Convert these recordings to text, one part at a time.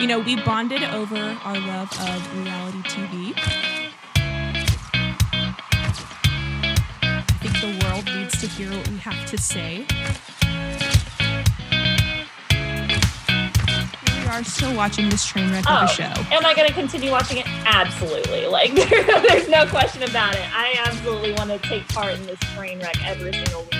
You know, we bonded over our love of reality TV. I think the world needs to hear what we have to say. We are still watching this train wreck of Oh, a show. Am I going to continue watching it? Absolutely. Like, there's no question about it. I absolutely want to take part in this train wreck every single week.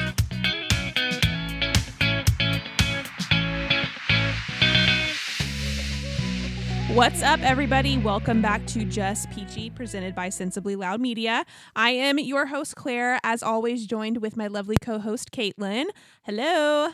What's up, everybody? Welcome back to Just Peachy, presented by Sensibly Loud Media. I am your host, Claire, as always, joined with my lovely co host, Caitlin. Hello.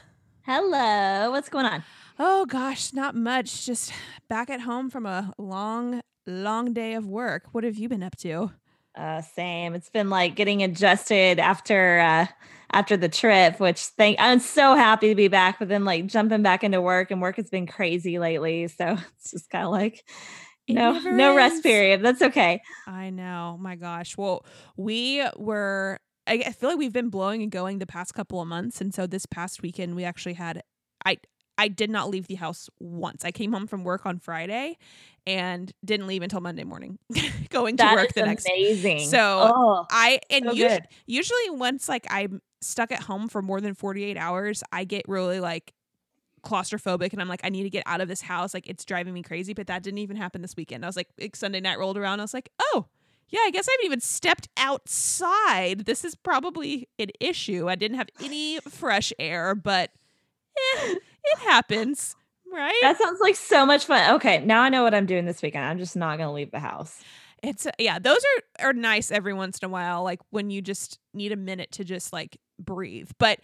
Hello. What's going on? Oh, gosh, not much. Just back at home from a long, long day of work. What have you been up to? Uh, same. It's been like getting adjusted after uh after the trip, which thank I'm so happy to be back, but then like jumping back into work and work has been crazy lately. So it's just kind of like It no no rest period. That's okay. I know. My gosh. Well, we were. I feel like we've been blowing and going the past couple of months, and so this past weekend we actually had. I I did not leave the house once. I came home from work on Friday, and didn't leave until Monday morning, going to That work is the next. amazing. So, oh, I and so us- usually once like I'm stuck at home for more than 48 hours, I get really like claustrophobic and I'm like I need to get out of this house like it's driving me crazy but that didn't even happen this weekend. I was like Sunday night rolled around I was like, "Oh, yeah, I guess I haven't even stepped outside. This is probably an issue. I didn't have any fresh air, but eh, it happens." Right? that sounds like so much fun. Okay, now I know what I'm doing this weekend. I'm just not gonna leave the house. It's uh, yeah, those are are nice every once in a while, like when you just need a minute to just like breathe. But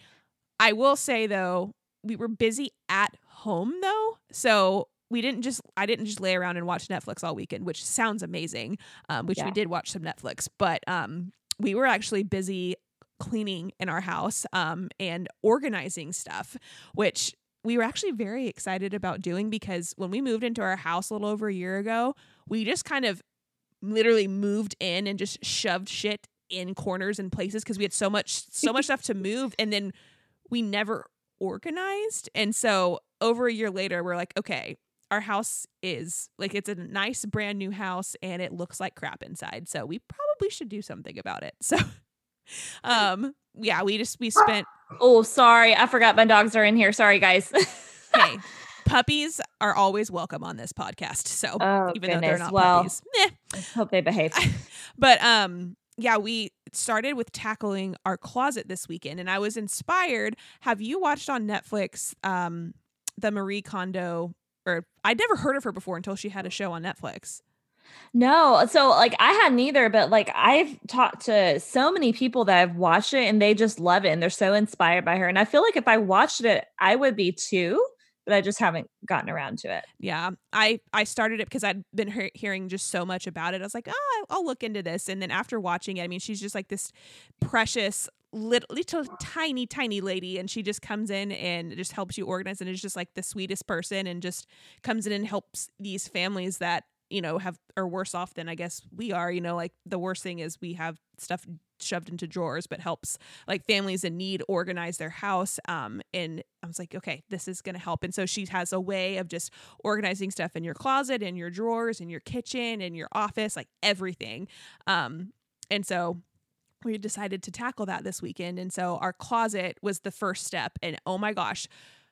I will say though, we were busy at home though, so we didn't just I didn't just lay around and watch Netflix all weekend, which sounds amazing. Um, which we did watch some Netflix, but um, we were actually busy cleaning in our house um and organizing stuff, which we were actually very excited about doing because when we moved into our house a little over a year ago, we just kind of literally moved in and just shoved shit in corners and places because we had so much so much stuff to move and then we never organized and so over a year later we're like okay our house is like it's a nice brand new house and it looks like crap inside so we probably should do something about it so um yeah we just we spent Oh, sorry. I forgot my dogs are in here. Sorry, guys. hey puppies are always welcome on this podcast so oh, even though they're not well, puppies eh, hope they behave. but um yeah we started with tackling our closet this weekend and i was inspired have you watched on netflix um the marie kondo or i'd never heard of her before until she had a show on netflix No, so like I had neither, but like I've talked to so many people that have watched it and they just love it and they're so inspired by her. And I feel like if I watched it, I would be too, but I just haven't gotten around to it. yeah i i started it because i'd been he- hearing just so much about it i was like oh i'll look into this and then after watching it i mean she's just like this precious little, little tiny tiny lady and she just comes in and just helps you organize and is just like the sweetest person and just comes in and helps these families that you know have are worse off than i guess we are you know like the worst thing is we have stuff shoved into drawers but helps like families in need organize their house um and i was like okay this is going to help. And so she has a way of just organizing stuff in your closet in your drawers in your kitchen in your office like everything. Um and so we decided to tackle that this weekend and so our closet was the first step and oh my gosh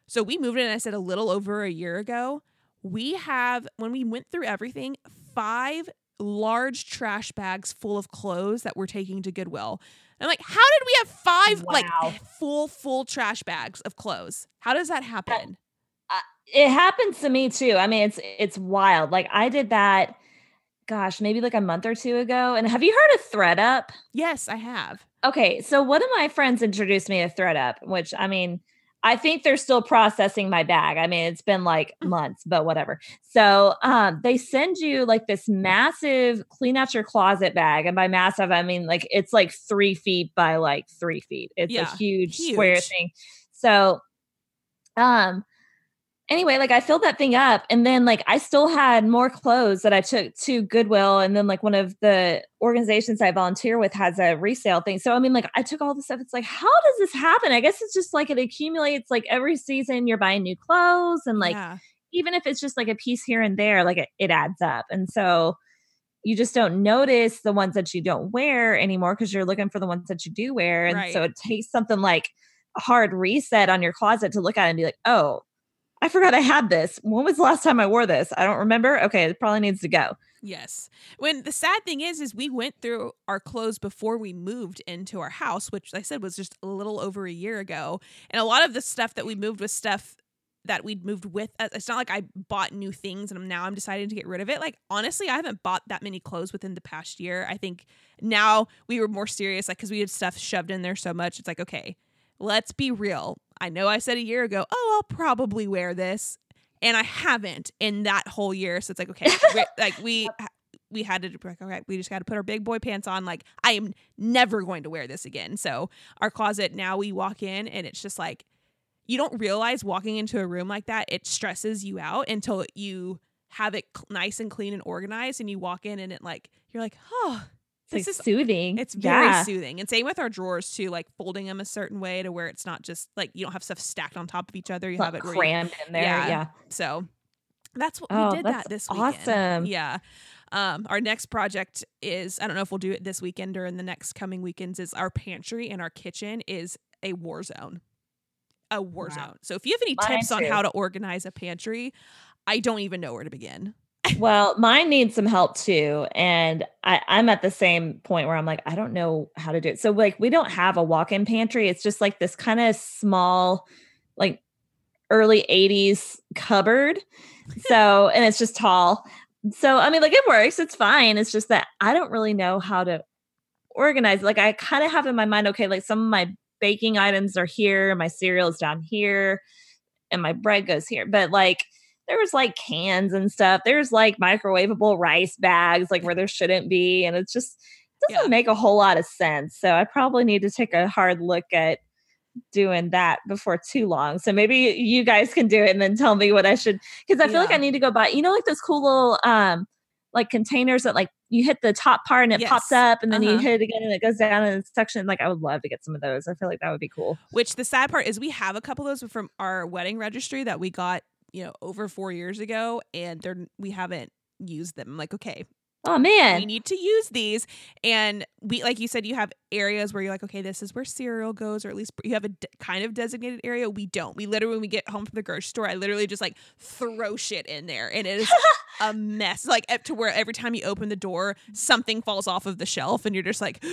so we moved in i said a little over a year ago. We have when we went through everything five large trash bags full of clothes that we're taking to goodwill i'm like how did we have five Wow. like full full trash bags of clothes how does that happen uh, It happens to me too. I mean, it's it's wild. Like I did that, gosh, maybe like a month or two ago. And have you heard of ThredUp? yes i have Okay, so one of my friends introduced me to ThredUp, which I mean, I think they're still processing my bag. I mean, it's been like months, but whatever. So um, they send you like this massive clean out your closet bag, and by massive, I mean like it's like three feet by like three feet. It's Yeah, a huge, square thing. So, um, anyway, like I filled that thing up and then like I still had more clothes that I took to Goodwill and then like one of the organizations I volunteer with has a resale thing. So I mean like I took all this stuff. It's like how does this happen? I guess it's just like it accumulates like every season you're buying new clothes and like yeah. even if it's just like a piece here and there like it, it adds up. And so you just don't notice the ones that you don't wear anymore because you're looking for the ones that you do wear. And Right. so it takes something like a hard reset on your closet to look at it and be like, oh, I forgot I had this. When was the last time I wore this? I don't remember. Okay, it probably needs to go. Yes. When the sad thing is, is we went through our clothes before we moved into our house, which I said was just a little over a year ago. And a lot of the stuff that we moved was stuff that we'd moved with. us. It's not like I bought new things and I'm now I'm deciding to get rid of it. Like honestly, I haven't bought that many clothes within the past year. I think now we were more serious, like because we had stuff shoved in there so much. It's like okay, let's be real. I know I said a year ago, oh, I'll probably wear this, and I haven't in that whole year. So it's like okay, like we we had to like okay, we just got to put our big boy pants on. Like I am never going to wear this again. So our closet now we walk in and it's just like you don't realize walking into a room like that it stresses you out until you have it nice and clean and organized and you walk in and it like you're like oh It's this like is soothing. it's very yeah. soothing and same with our drawers too like folding them a certain way to where it's not just like you don't have stuff stacked on top of each other you have it crammed in there. Yeah. Yeah. so that's what Oh, we did that this weekend. awesome. Yeah. Um, our next project is I don't know if we'll do it this weekend or in the next coming weekends. Is our pantry and our kitchen is a war zone, a war Wow. zone. So if you have any Mine tips on how to organize a pantry, I don't even know where to begin. Well, mine needs some help too. And I, I'm at the same point where I'm like, I don't know how to do it. So, like, we don't have a walk in pantry. It's just like this kind of small, like early 80s cupboard. So, and it's just tall. So, I mean, like, it works. It's fine. It's just that I don't really know how to organize. Like, I kind of have in my mind, okay, like some of my baking items are here, my cereal is down here, and my bread goes here. But, like, there was like cans and stuff. There's like microwavable rice bags, like where there shouldn't be. And it's just it doesn't Yeah. make a whole lot of sense. So I probably need to take a hard look at doing that before too long. So maybe you guys can do it and then tell me what I should because I feel like I need to go buy, you know, like those cool little um like containers that like you hit the top part and it pops up and then you Uh-huh. hit it again and it goes down in the section. Like I would love to get some of those. I feel like that would be cool. Which the sad part is we have a couple of those from our wedding registry that we got, you know, over four years ago, and they're we haven't used them. I'm like, okay, Oh man. we need to use these. And we like you said you have areas where you're like okay this is where cereal goes or at least you have a de- kind of designated area. We don't. We literally when we get home from the grocery store i literally just like throw shit in there and it is a mess. Like up to where every time you open the door something falls off of the shelf and you're just like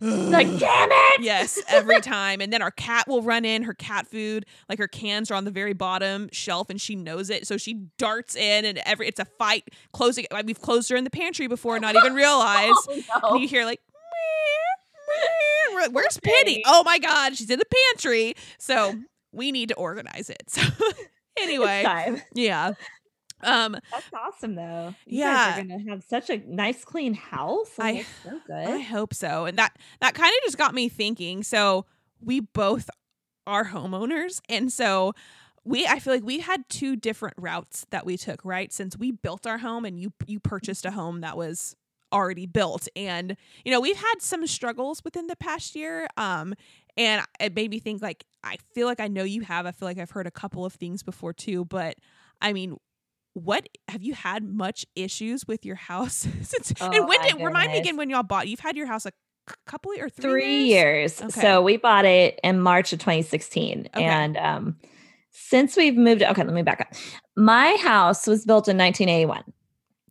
like, damn it. yes every time. And then our cat will run in her cat food like her cans are on the very bottom shelf and she knows it. So she darts in and every it's a fight. Closing like we've closed her in the pantry before not even realize Oh, no. and you hear like "Meow, meow." Like, where's Penny? Oh my god, she's in the pantry. So we need to organize it. So anyway, yeah. Um That's awesome though. You Yeah. guys are gonna have such a nice clean house. I- I so good. I hope so. And that that kind of just got me thinking. So we both are homeowners and so we I feel like we had two different routes that we took, right? Since we built our home and you you purchased a home that was already built and you know, we've had some struggles within the past year um and it made me think like I feel like I know you have. I feel like I've heard a couple of things before too, but I mean what have you had much issues with your house since Oh, and when did remind me again when y'all bought you've had your house a couple or three, Three years? years. Okay. So we bought it in March of 2016. Okay. And um since we've moved, okay, let me back up. My house was built in 1981.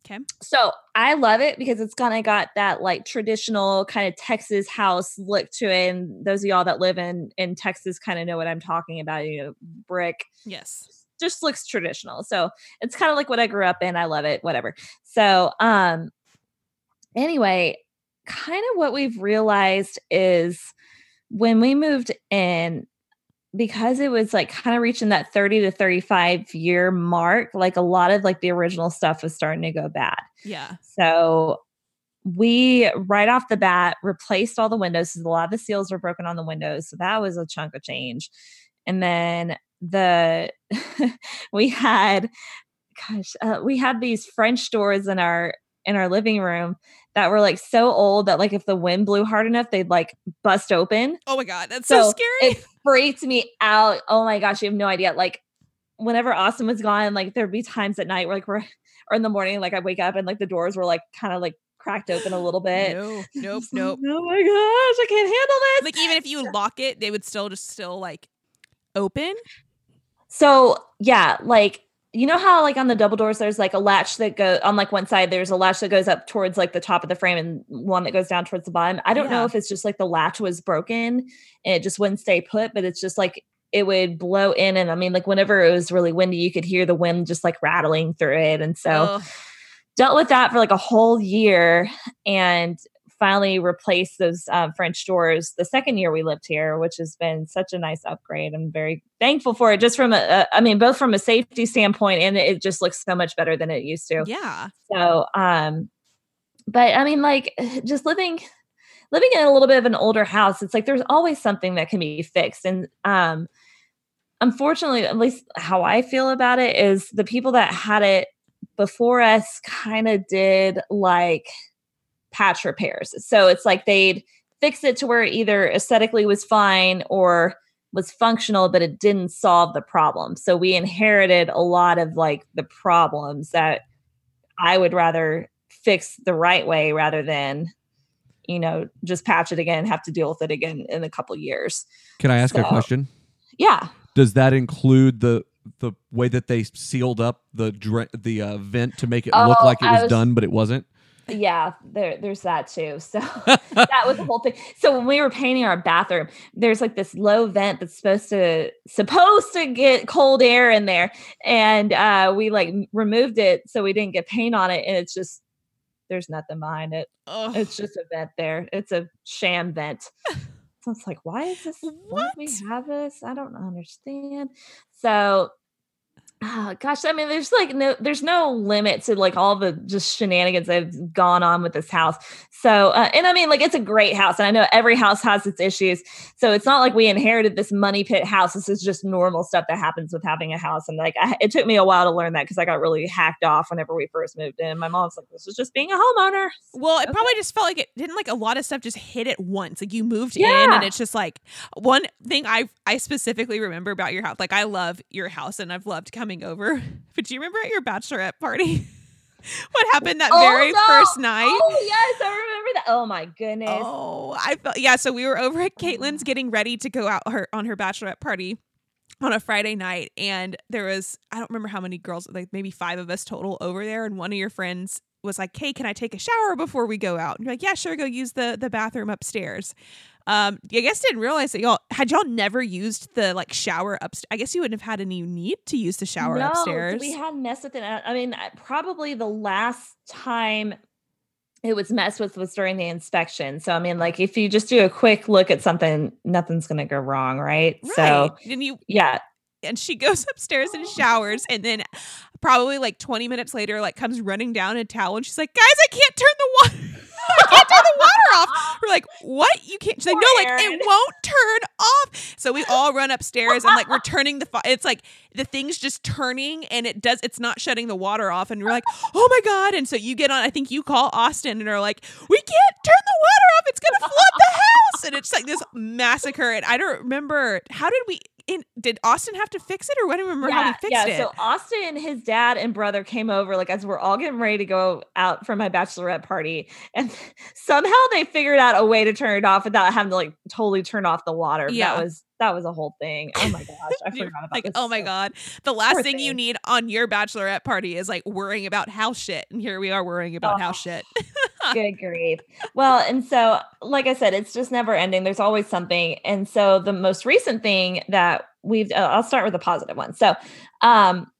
Okay. So I love it because it's kind of got that like traditional kind of Texas house look to it. And those of y'all that live in in Texas kind of know what I'm talking about. You know, brick, Yes. just looks traditional. So it's kind of like what I grew up in. I love it, whatever. So um anyway, kind of what we've realized is when we moved in because it was like kind of reaching that 30 to 35 year mark, like a lot of like the original stuff was starting to go bad. Yeah. So we right off the bat replaced all the windows. 'cause A lot of the seals were broken on the windows. So that was a chunk of change. and then the we had gosh uh, we had these french doors in our in our living room that were like so old that like if the wind blew hard enough they'd like bust open oh my god that's so, so scary it freaked me out oh my gosh you have no idea like whenever austin was gone like there'd be times at night where like we're or in the morning like i wake up and like the doors were like kind of like cracked open a little bit. No, nope, nope. oh my gosh, I can't handle this. Like even if you lock it, they would still just still like open. So yeah, like you know how like on the double doors there's like a latch that go on like one side there's a latch that goes up towards like the top of the frame and one that goes down towards the bottom. I don't yeah. know if it's just like the latch was broken and it just wouldn't stay put, but it's just like it would blow in and I mean like whenever it was really windy you could hear the wind just like rattling through it and so dealt with that for like a whole year and finally replaced those um, French doors the second year we lived here, which has been such a nice upgrade. I'm very thankful for it, just from a, a I mean, both from a safety standpoint and it just looks so much better than it used to. Yeah. So, um, but I mean, like just living living in a little bit of an older house, it's like there's always something that can be fixed. And um, unfortunately, at least how I feel about it is the people that had it before us kind of did like patch repairs. So it's like they'd fix it to where it either aesthetically was fine or was functional, but it didn't solve the problem. So we inherited a lot of like the problems that I would rather fix the right way rather than, you know, just patch it again, have to deal with it again in a couple years. Can I ask so, a question? Yeah. Does that include the the way that they sealed up the the uh, vent to make it oh, look like it was, was, done, but it wasn't. Yeah, there, there's that too. So that was the whole thing. So when we were painting our bathroom, there's like this low vent that's supposed to supposed to get cold air in there, and uh, we like removed it so we didn't get paint on it, and it's just there's nothing behind it. Ugh. It's just a vent there. It's a sham vent. So it's like, why is this? What? Why do we have this? I don't understand. So oh, gosh, I mean, there's like no, there's no limit to like all the just shenanigans that have gone on with this house. So, uh, and I mean, like it's a great house, and I know every house has its issues. So it's not like we inherited this money pit house. This is just normal stuff that happens with having a house. And like, I, it took me a while to learn that because I got really hacked off whenever we first moved in. My mom's like, "This is just being a homeowner." Well, it okay. probably just felt like it didn't like a lot of stuff just hit at once. Like you moved yeah. in, and it's just like one thing I I specifically remember about your house. Like I love your house, and I've loved coming over. But do you remember at your bachelorette party? what happened that oh, very no. first night? Oh yes, I remember that. Oh my goodness. Oh, I felt yeah. So we were over at Caitlin's mm. getting ready to go out her on her bachelorette party on a Friday night, and there was I don't remember how many girls, like maybe five of us total over there, and one of your friends was like, "Hey, can I take a shower before we go out?" And you're like, "Yeah, sure, go use the the bathroom upstairs." Um, I guess didn't realize that y'all had y'all never used the like shower upstairs. I guess you wouldn't have had any need to use the shower no, upstairs. We hadn't messed with it. I mean, probably the last time it was messed with was during the inspection. So I mean, like if you just do a quick look at something, nothing's gonna go wrong, right? right. So and you yeah. And she goes upstairs and showers, and then probably like 20 minutes later, like comes running down a towel, and she's like, "Guys, I can't turn the water." I can't turn the water like, what? You can't? She's like, no, like it won't turn off. So we all run upstairs and like we're turning the. it's like the thing's just turning and it does. It's not shutting the water off, and we're like, oh my god! And so you get on. I think you call Austin and are like, we can't turn the water off. It's gonna flood the house, and it's like this massacre. And I don't remember how did we in, did Austin have to fix it or I don't remember yeah, how he fixed it. yeah. it? So Austin, his dad and brother came over like as we're all getting ready to go out for my bachelorette party. And somehow they figured out a way to turn it off without having to like totally turn off the water. Yeah. That was that was a whole thing. Oh my gosh, I forgot about like, this. Oh my god, the last thing, thing, you need on your bachelorette party is like worrying about house shit, and here we are worrying about oh, house shit. good grief. Well, and so like I said, it's just never ending. There's always something, and so the most recent thing that we've, uh, I'll start with a positive one. So, um,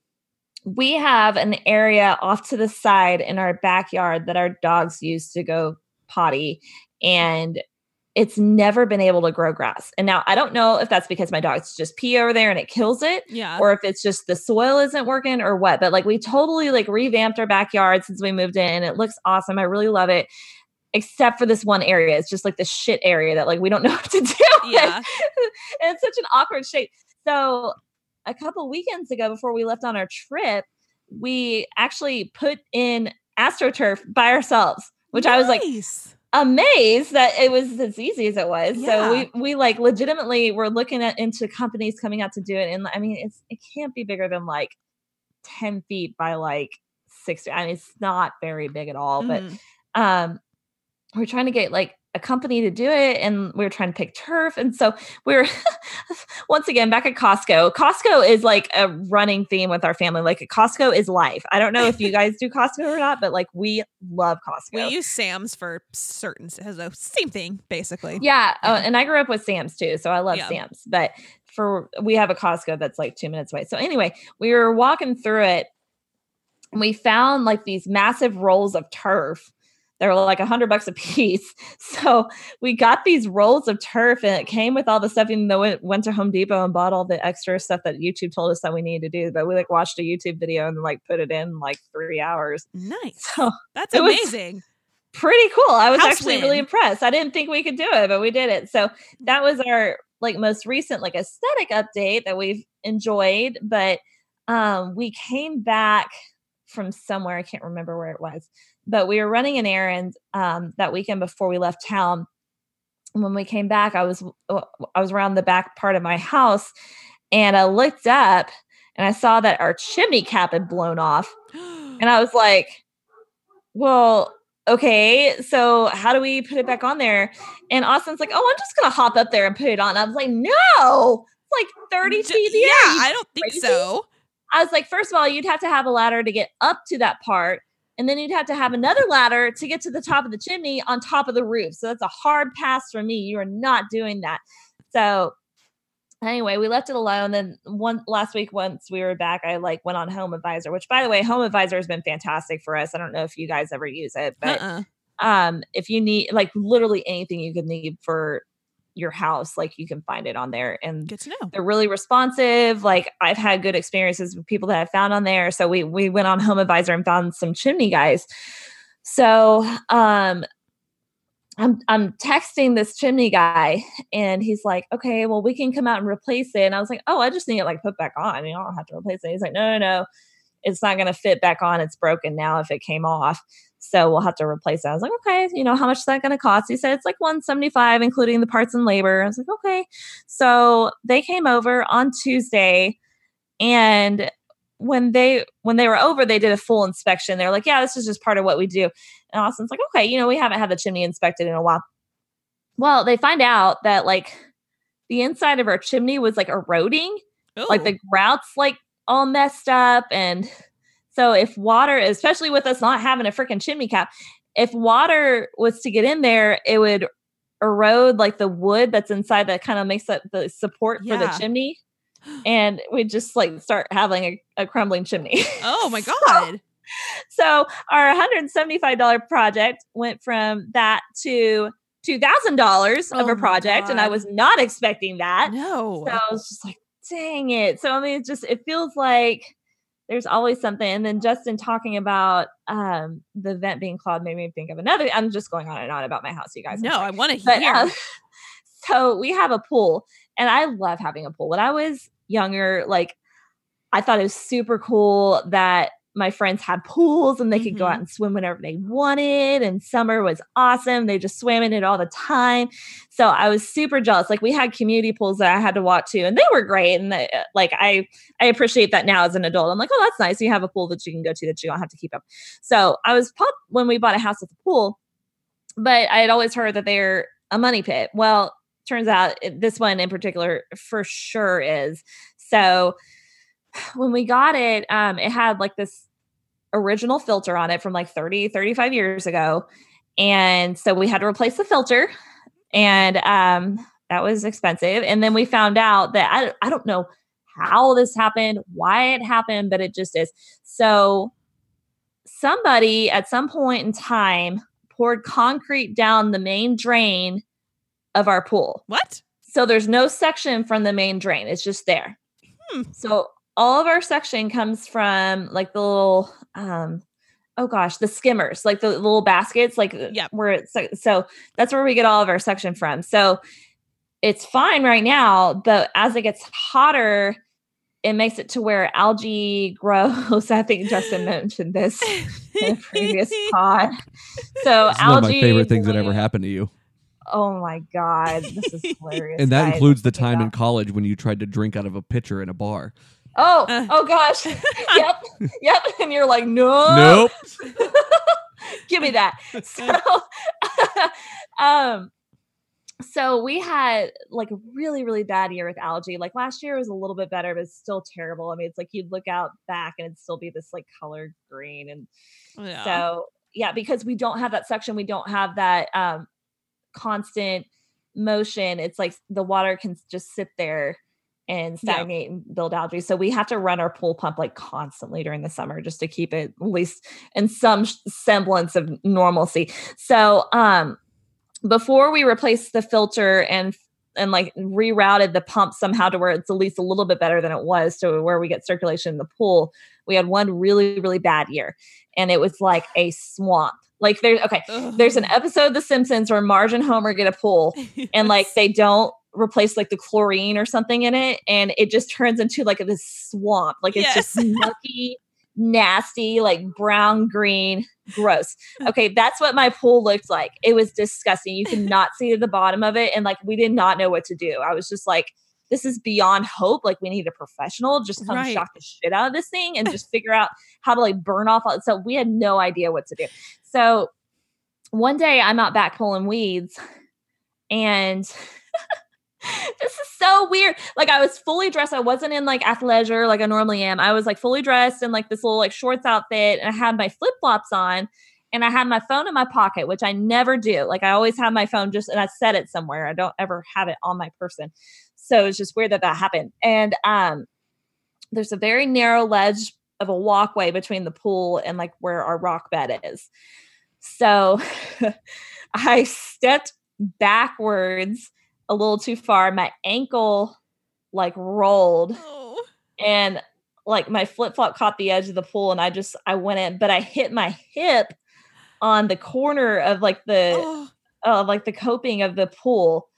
we have an area off to the side in our backyard that our dogs use to go potty and it's never been able to grow grass. And now I don't know if that's because my dogs just pee over there and it kills it. Yeah. Or if it's just the soil isn't working or what. But like we totally like revamped our backyard since we moved in. It looks awesome. I really love it. Except for this one area. It's just like the shit area that like we don't know what to do. Yeah. and it's such an awkward shape. So a couple weekends ago, before we left on our trip, we actually put in AstroTurf by ourselves, which nice. I was like amazed that it was as easy as it was. Yeah. So we we like legitimately were looking at into companies coming out to do it, and I mean it's it can't be bigger than like ten feet by like sixty. I mean it's not very big at all, mm. but mm-hmm. um, we're trying to get like a company to do it and we were trying to pick turf and so we are once again back at costco. Costco is like a running theme with our family. Like costco is life. I don't know if you guys do costco or not but like we love costco. we use sam's for certain has a same thing basically. Yeah, oh, yeah. Uh, and i grew up with sam's too so i love yeah. sam's but for we have a costco that's like two minutes away. So anyway we were walking through it and we found like these massive rolls of turf they were like a hundred bucks a piece. So we got these rolls of turf and it came with all the stuff. Even though we went to Home Depot and bought all the extra stuff that YouTube told us that we needed to do. But we like watched a YouTube video and like put it in like three hours. Nice. So That's amazing. Pretty cool. I was House actually win. really impressed. I didn't think we could do it, but we did it. So that was our like most recent like aesthetic update that we've enjoyed. But um we came back from somewhere. I can't remember where it was but we were running an errand um, that weekend before we left town. And when we came back, I was uh, I was around the back part of my house, and I looked up and I saw that our chimney cap had blown off, and I was like, "Well, okay, so how do we put it back on there?" And Austin's like, "Oh, I'm just gonna hop up there and put it on." I was like, "No, it's like 30 feet. Yeah, I don't think crazy? so." I was like, first of all, you'd have to have a ladder to get up to that part and then you'd have to have another ladder to get to the top of the chimney on top of the roof. So that's a hard pass for me. You are not doing that. So anyway, we left it alone. Then one last week, once we were back, I like went on Home Advisor, which by the way, Home Advisor has been fantastic for us. I don't know if you guys ever use it, but uh-uh. um, if you need like literally anything you could need for your house like you can find it on there and good to know they're really responsive like i've had good experiences with people that i've found on there so we we went on home advisor and found some chimney guys so um I'm I'm texting this chimney guy and he's like, okay, well, we can come out and replace it. And I was like, oh, I just need it like put back on. I mean, I don't have to replace it. He's like, no, no, no, it's not gonna fit back on. It's broken now if it came off. So we'll have to replace it. I was like, okay, you know, how much is that going to cost? He said it's like 175, including the parts and labor. I was like, okay. So they came over on Tuesday and when they when they were over, they did a full inspection. They're like, yeah, this is just part of what we do. And Austin's like, okay, you know, we haven't had the chimney inspected in a while. Well, they find out that like the inside of our chimney was like eroding. Ooh. Like oh. the grouts like all messed up and so if water, especially with us not having a freaking chimney cap, if water was to get in there, it would erode like the wood that's inside that kind of makes up the support yeah. for the chimney. And we just like start having a, a crumbling chimney. Oh my God. so, so our $175 project went from that to $2,000 oh of a oh project. And I was not expecting that. No. So I was just like, dang it. So, I mean, it just, it feels like there's always something. And then Justin talking about um, the vent being clogged made me think of another. I'm just going on and on about my house, you guys. No, I want to hear. But, uh, so we have a pool, and I love having a pool. When I was younger, like I thought it was super cool that my friends had pools and they could mm-hmm. go out mm-hmm. and swim whenever they wanted. And summer was awesome. They just swam in it all the time. So I was super jealous. Like we had community pools that I had to walk to, and they were great. And they, uh, like I, I appreciate that now as an adult. I'm like, oh, that's nice. You have a pool that you can go to that you don't have to keep up. So I was pumped when we bought a house with a pool, but I had always heard that they're a money pit. Well, turns out this one in particular for sure is. So when we got it, um, it had like this original filter on it from like 30, 35 years ago. And so we had to replace the filter. And um, that was expensive. And then we found out that I, I don't know how this happened, why it happened, but it just is. So somebody at some point in time poured concrete down the main drain of our pool. What? So there's no suction from the main drain. It's just there. Hmm. So all of our suction comes from like the little um oh gosh the skimmers like the little baskets like uh, yeah where it's so so that's where we get all of our suction from so it's fine right now, but as it gets hotter, it makes it to where algae grows. I think Justin mentioned this in a previous pod. So It's algae. one of my favorite things that ever happened to you. Oh my god, this is hilarious. And that guys. includes the Let's time in college when you tried to drink out of a pitcher in a bar. Oh, Uh. oh gosh. yep, yep. And you're like, no, Nope. give me that. So, um, so we had like a really, really bad year with algae. Like last year was a little bit better, but it's still terrible. I mean, it's like you'd look out back and it'd still be this like colored green. And Yeah. so, yeah, because we don't have that suction, we don't have that um constant motion. It's like the water can just sit there and Yeah. stagnate and build algae. So we have to run our pool pump like constantly during the summer just to keep it at least in some semblance of normalcy. So um before we replaced the filter and and like rerouted the pump somehow to where it's at least a little bit better than it was to where we get circulation in the pool, we had one really, really bad year. And it was like a swamp. Like there's okay, Ugh. there's an episode of The Simpsons where Marge and Homer get a pool and like they don't replace like the chlorine or something in it and it just turns into like this swamp. Like it's just mucky nasty like brown green gross. Okay that's what my pool looked like. It was disgusting. You could not see the bottom of it and like we did not know what to do. I was just like this is beyond hope. Like we need a professional just come Right. shock the shit out of this thing and just figure out how to like burn off all so we had no idea what to do. So one day i'm out back pulling weeds and this is so weird. Like I was fully dressed. I wasn't in like athleisure like I normally am. I was like fully dressed in like this little like shorts outfit and I had my flip-flops on and I had my phone in my pocket, which I never do. Like I always have my phone just and I set it somewhere. I don't ever have it on my person. So it's just weird that that happened. And um there's a very narrow ledge of a walkway between the pool and like where our rock bed is. So I stepped backwards a little too far. My ankle like rolled Oh. and like my flip flop caught the edge of the pool and I just I went in, but I hit my hip on the corner of like the Oh. uh, like the coping of the pool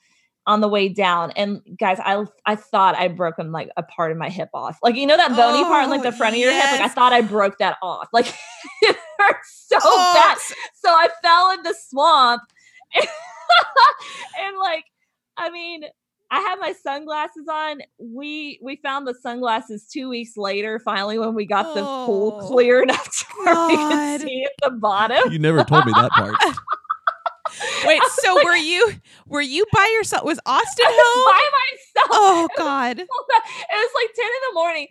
on the way down. And guys, I I thought I broken like a part of my hip off. Like you know that bony part in like the Oh, front of your hip. Like I thought I broke that off. Like it hurt so Oh, bad. So I fell in the swamp. and like, I mean, I had my sunglasses on. We we found the sunglasses two weeks later, finally, when we got the pool Oh, clear enough to where we could see at the bottom. You never told me that part. Wait, so were you were you by yourself? Was Austin I was home? by myself. Oh God. it was like 10 in the morning.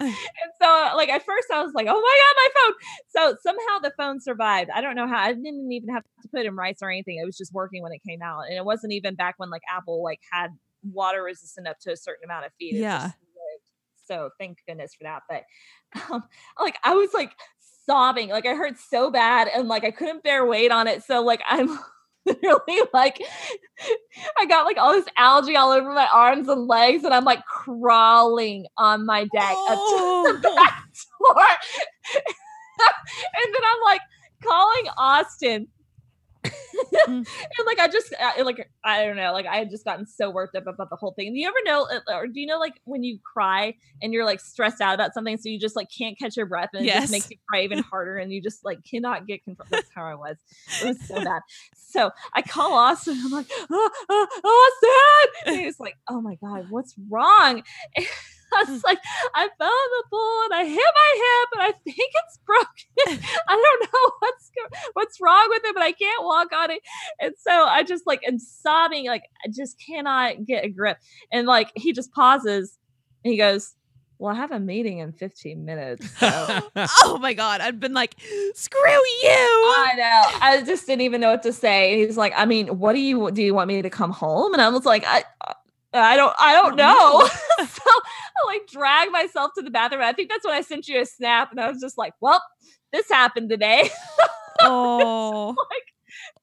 and so like at first I was like, oh my God, my phone. So somehow the phone survived. I don't know how I didn't even have to put in rice or anything. It was just working when it came out. And it wasn't even back when like Apple like had water resistant up to a certain amount of feet. It Yeah. So thank goodness for that. But um, like I was like sobbing, like I hurt so bad and like I couldn't bear weight on it. So like I'm literally like I got like all this algae all over my arms and legs, and I'm like crawling on my deck up to the Oh. back door. and then I'm like calling Austin. Mm. and like I just I, like I don't know like I had just gotten so worked up about the whole thing. Do you ever know uh, or do you know like when you cry and you're like stressed out about something so you just like can't catch your breath and it Yes. just makes you cry even harder and you just like cannot get control. That's how I was. It was so bad. So I call Austin. I'm like, oh, oh, Austin. And he's like, oh my God, what's wrong? I was like, I fell in the pool and I hit my hip and I think it's broken. I don't know what's what's wrong with it, but I can't walk on it. And so I just like am sobbing, like I just cannot get a grip. And like he just pauses and he goes, Well, I have a meeting in 15 minutes. So oh my God. I'd been like, screw you. I know. I just didn't even know what to say. He's like, I mean, what do you do? You want me to come home? And I was like, I, Uh, I don't, I don't know. so I like drag myself to the bathroom. I think that's when I sent you a snap, and I was just like, well, this happened today. oh. Like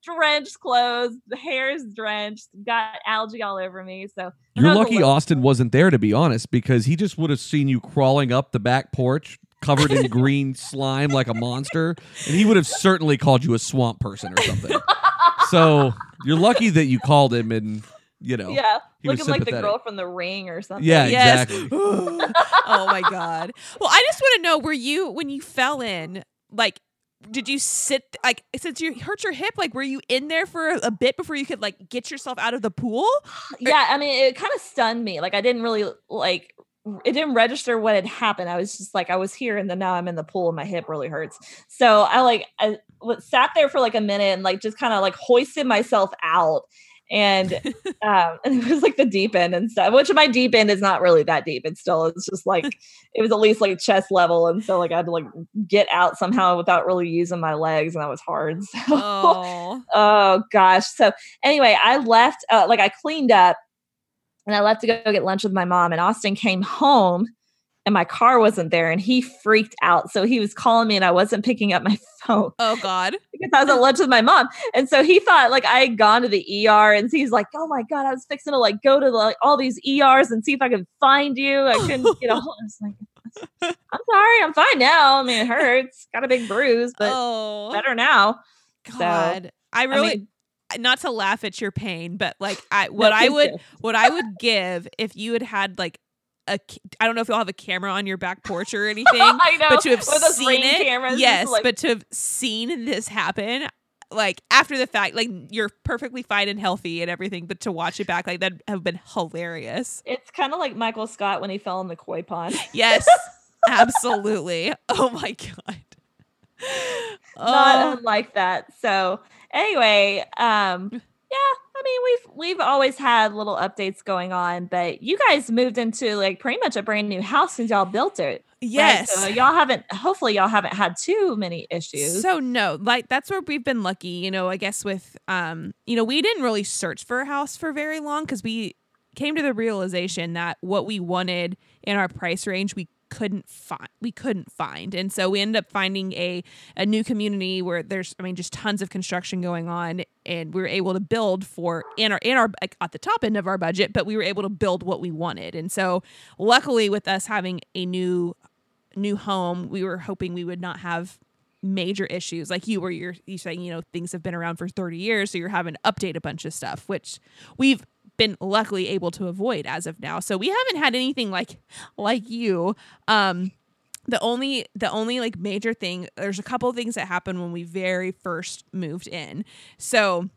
drenched clothes, the hair is drenched, got algae all over me. So You're that was a lucky little- Austin wasn't there, to be honest, because he just would have seen you crawling up the back porch covered in green slime like a monster, and he would have certainly called you a swamp person or something. So you're lucky that you called him and you know. Yeah, he was looking like the girl from The Ring or something. Yeah, Yes. exactly. oh my god. Well, I just want to know: Were you when you fell in? Like, did you sit? Like, since you hurt your hip, like, were you in there for a bit before you could like get yourself out of the pool? yeah. I mean, it kind of stunned me. Like I didn't really like. It didn't register what had happened. I was just like, I was here, and then now I'm in the pool, and my hip really hurts. So I like, I w- sat there for like a minute, and like just kind of like hoisted myself out, and um, and it was like the deep end and stuff. Which my deep end is not really that deep. It's still, it's just like it was at least like chest level, and so like I had to like get out somehow without really using my legs, and that was hard. So Oh, oh gosh. So anyway, I left, uh, like I cleaned up and I left to go get lunch with my mom. And Austin came home and my car wasn't there and he freaked out. So he was calling me and I wasn't picking up my phone oh God. because I was at lunch with my mom. And so he thought like I had gone to the ER and he's like, oh my God, I was fixing to like go to like all these ERs and see if I could find you. I couldn't get a hold. I was like, I'm sorry, I'm fine now. I mean, it hurts. Got a big bruise, but oh better now. God. I I really. mean- not to laugh at your pain, but like I, what No, I would, do. what I would give if you had had like a, I don't know if you'll have a camera on your back porch or anything, I know. but to have seen it, cameras, yes, like- but to have seen this happen, like after the fact, like you're perfectly fine and healthy and everything, but to watch it back, like that have been hilarious. It's kind of like Michael Scott when he fell in the koi pond. Yes, absolutely. Oh my god. Not Oh, unlike that. So anyway, um, yeah, I mean we've we've always had little updates going on, but you guys moved into like pretty much a brand new house since y'all built it. right? yes. So y'all haven't hopefully y'all haven't had too many issues. So no, like that's where we've been lucky, you know, I guess with um, you know, we didn't really search for a house for very long cuz we came to the realization that what we wanted in our price range we couldn't find we couldn't find. And so we ended up finding a a new community where there's i mean just tons of construction going on and we were able to build for in our in our like, at the top end of our budget but we were able to build what we wanted. And so luckily with us having a new new home we were hoping we would not have major issues. Like you were you're, you saying you know things have been around for 30 years so you're having to update a bunch of stuff which we've been luckily able to avoid as of now. So we haven't had anything like like you. Um the only the only like major thing there's a couple of things that happened when we very first moved in. So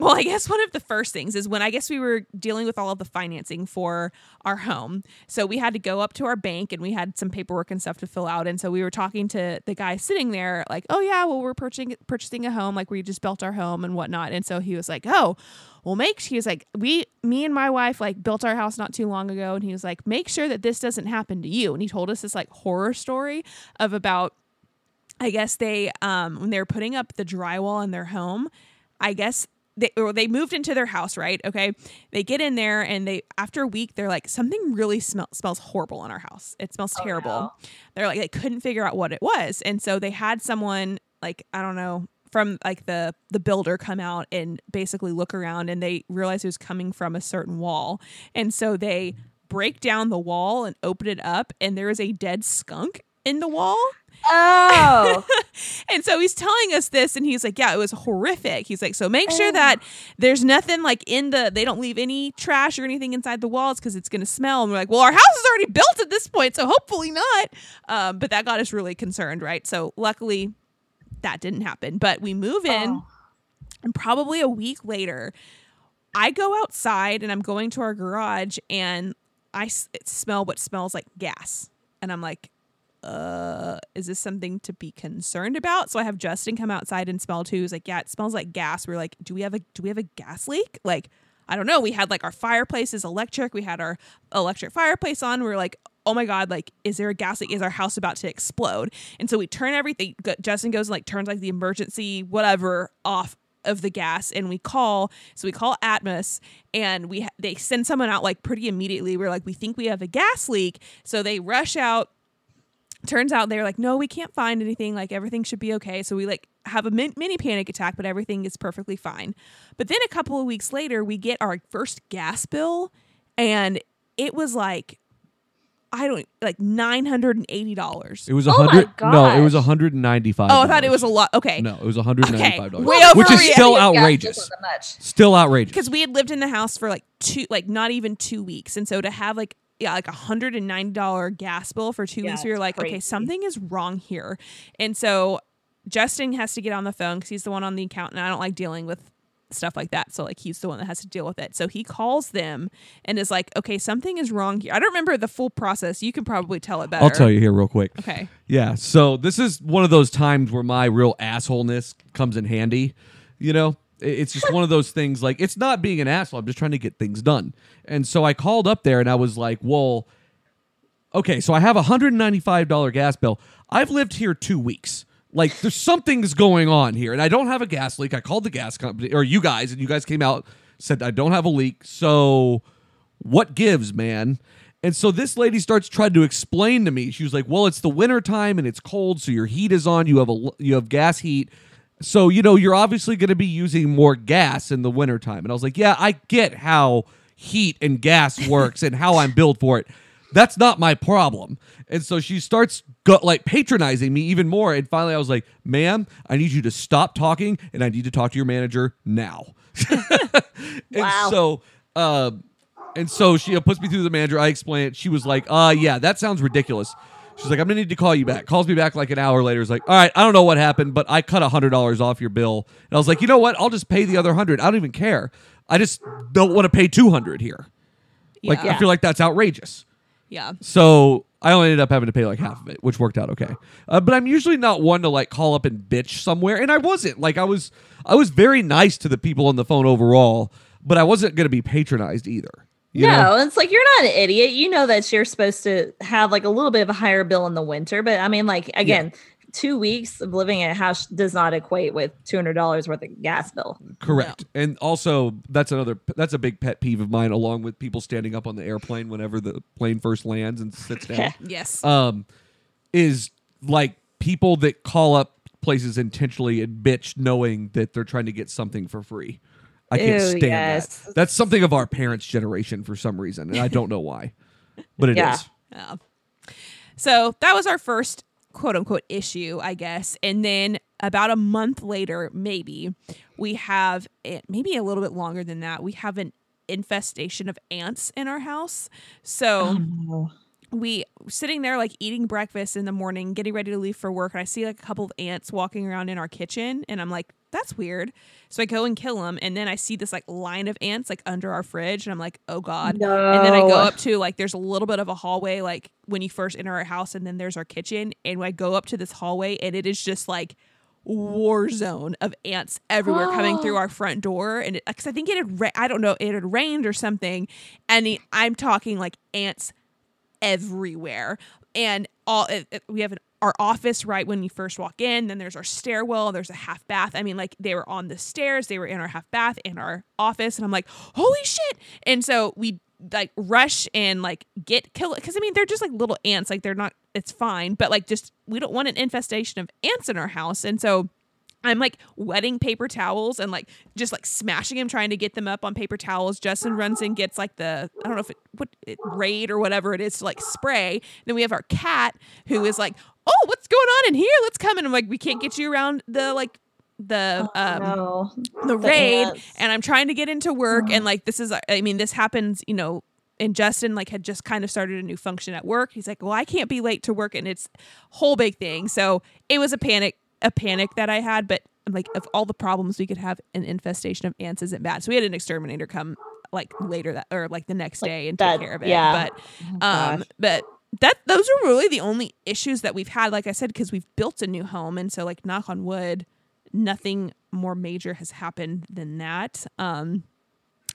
well, I guess one of the first things is when I guess we were dealing with all of the financing for our home. So we had to go up to our bank and we had some paperwork and stuff to fill out. And so we were talking to the guy sitting there, like, oh, yeah, well, we're purchasing, purchasing a home. Like, we just built our home and whatnot. And so he was like, oh, well, make, he was like, we, me and my wife, like, built our house not too long ago. And he was like, make sure that this doesn't happen to you. And he told us this, like, horror story of about, I guess they, um, when they were putting up the drywall in their home, I guess they or they moved into their house, right? Okay. They get in there and they after a week they're like something really smell, smells horrible in our house. It smells Oh, terrible. no. They're like they couldn't figure out what it was. And so they had someone like I don't know from like the the builder come out and basically look around and they realize it was coming from a certain wall. And so they break down the wall and open it up and there is a dead skunk in the wall. Oh, And so he's telling us this, and he's like, "Yeah, it was horrific." He's like, "So make sure Oh. that there's nothing like in the they don't leave any trash or anything inside the walls because it's gonna smell." And we're like, "Well, our house is already built at this point, so hopefully not." Um, but that got us really concerned, right? So luckily, that didn't happen. But we move in, Oh. and probably a week later, I go outside and I'm going to our garage, and I s- smell what smells like gas, and I'm like, uh, is this something to be concerned about? So I have Justin come outside and smell too. He's like, yeah, it smells like gas. We're like, do we have a do we have a gas leak? Like, I don't know. We had like our fireplace is electric. We had our electric fireplace on. We are like, oh my god, like, is there a gas leak? Is our house about to explode? And so we turn everything. Justin goes and like turns like the emergency whatever off of the gas and we call so we call atmos and we ha- they send someone out like pretty immediately we're like we think we have a gas leak so they rush out turns out they're like no we can't find anything like everything should be okay so we like have a min- mini panic attack but everything is perfectly fine but then a couple of weeks later we get our first gas bill and it was like I don't like nine hundred and eighty dollars. It was a Oh hundred. no, it was a hundred and ninety-five. Oh, I thought it was a lot. Okay, No, it was a hundred and ninety-five dollars, way which is still Yeah, outrageous. much. Still outrageous. because we had lived in the house for like two, like not even two weeks, and so to have like yeah, like a hundred and ninety dollar gas bill for two Yeah, weeks, we were it's like, okay, something is wrong here, and so Justin has to get on the phone because he's the one on the account, and I don't like dealing with stuff like that. So like he's the one that has to deal with it. So he calls them and is like, okay, something is wrong here. I don't remember the full process. You can probably tell it better. I'll tell you here real quick. Okay. Yeah. So this is one of those times where my real assholeness comes in handy. You know, I- it's just one of those things. Like it's not being an asshole. I'm just trying to get things done. And so I called up there and I was like, well, okay, so I have a hundred and ninety-five dollar gas bill. I've lived here two weeks. Like there's something's going on here, and I don't have a gas leak. I called the gas company or you guys, and you guys came out said I don't have a leak. So what gives, man? And so this lady starts trying to explain to me. She was like, "Well, it's the winter time and it's cold, so your heat is on. You have a you have gas heat. So, you know, you're obviously going to be using more gas in the wintertime." And I was like, "Yeah, I get how heat and gas works and how I'm built for it. That's not my problem." And so she starts go, like patronizing me even more. And finally, I was like, "Ma'am, I need you to stop talking and I need to talk to your manager now." and Wow. so, uh, and so she puts me through the manager. I explain it. She was like, "Uh, yeah, that sounds ridiculous." She's like, "I'm gonna need to call you back." Calls me back like an hour later. Is like, "All right, I don't know what happened, but I cut hundred dollars off your bill." And I was like, "You know what? I'll just pay the other hundred. I don't even care. I just don't want to pay two hundred here. Like, Yeah. I feel like that's outrageous." Yeah. So I only ended up having to pay like half of it, which worked out okay. Uh, but I'm usually not one to like call up and bitch somewhere, and I wasn't. Like I was, I was very nice to the people on the phone overall, but I wasn't going to be patronized either. You no, know? it's like you're not an idiot. You know that you're supposed to have like a little bit of a higher bill in the winter, but I mean, like again, two weeks of living in a house does not equate with two hundred dollars worth of gas bill. Correct. And also, that's another that's a big pet peeve of mine, along with people standing up on the airplane whenever the plane first lands and sits down. Yes. um, is like people that call up places intentionally and bitch, knowing that they're trying to get something for free. I can't Ew, stand yes. that. That's something of our parents' generation for some reason, and I don't know why, but it is. Yeah. Yeah. So that was our first quote unquote issue, I guess. And then about a month later, maybe, we have it, maybe a little bit longer than that, we have an infestation of ants in our house. So Oh, we sitting there like eating breakfast in the morning, getting ready to leave for work, and I see like a couple of ants walking around in our kitchen, and I'm like, that's weird. So I go and kill them, and then I see this like line of ants like under our fridge, and I'm like, oh god. And then I go up to like there's a little bit of a hallway like when you first enter our house, and then there's our kitchen, and I go up to this hallway, and it is just like war zone of ants everywhere coming through our front door and it, because i think it had ra- i don't know it had rained or something and the, i'm talking like ants everywhere. And all it, it- we have an, our office right when you first walk in then there's our stairwell there's a half bath. I mean like they were on the stairs they were in our half bath in our office and i'm like holy shit! And so we like rush and like get kill because i mean they're just like little ants like they're not it's fine but like just we don't want an infestation of ants in our house. And so I'm like wetting paper towels and like just like smashing them, trying to get them up on paper towels. Justin runs and gets like the I don't know if it what it, raid or whatever it is to like spray. And then we have our cat who is like, oh, what's going on in here? Let's come in. I'm like, we can't get you around the like the um no. the raid and I'm trying to get into work and like this is I mean this happens, you know, and Justin like had just kind of started a new function at work. He's like, "Well, I can't be late to work and it's whole big thing." So, it was a panic a panic that I had, but like of all the problems we could have, an infestation of ants isn't bad. So, we had an exterminator come like later that or like the next Like day and that- take care of it. yeah. But Oh, um gosh. but that those are really the only issues that we've had like I said because we've built a new home and so like knock on wood nothing more major has happened than that. Um,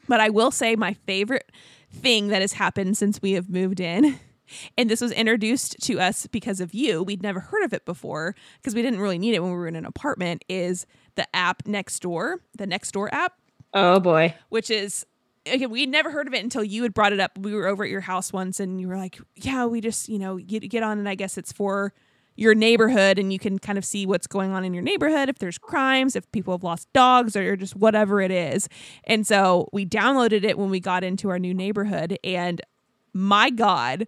but I will say my favorite thing that has happened since we have moved in, and this was introduced to us because of you. We'd never heard of it before because we didn't really need it when we were in an apartment. Is the app Nextdoor, the Nextdoor app, Oh boy. which is again we'd never heard of it until you had brought it up. We were over at your house once, and you were like, "Yeah, we just you know get get on, and I guess it's for." your neighborhood and you can kind of see what's going on in your neighborhood if there's crimes if people have lost dogs or just whatever it is and so we downloaded it when we got into our new neighborhood and my god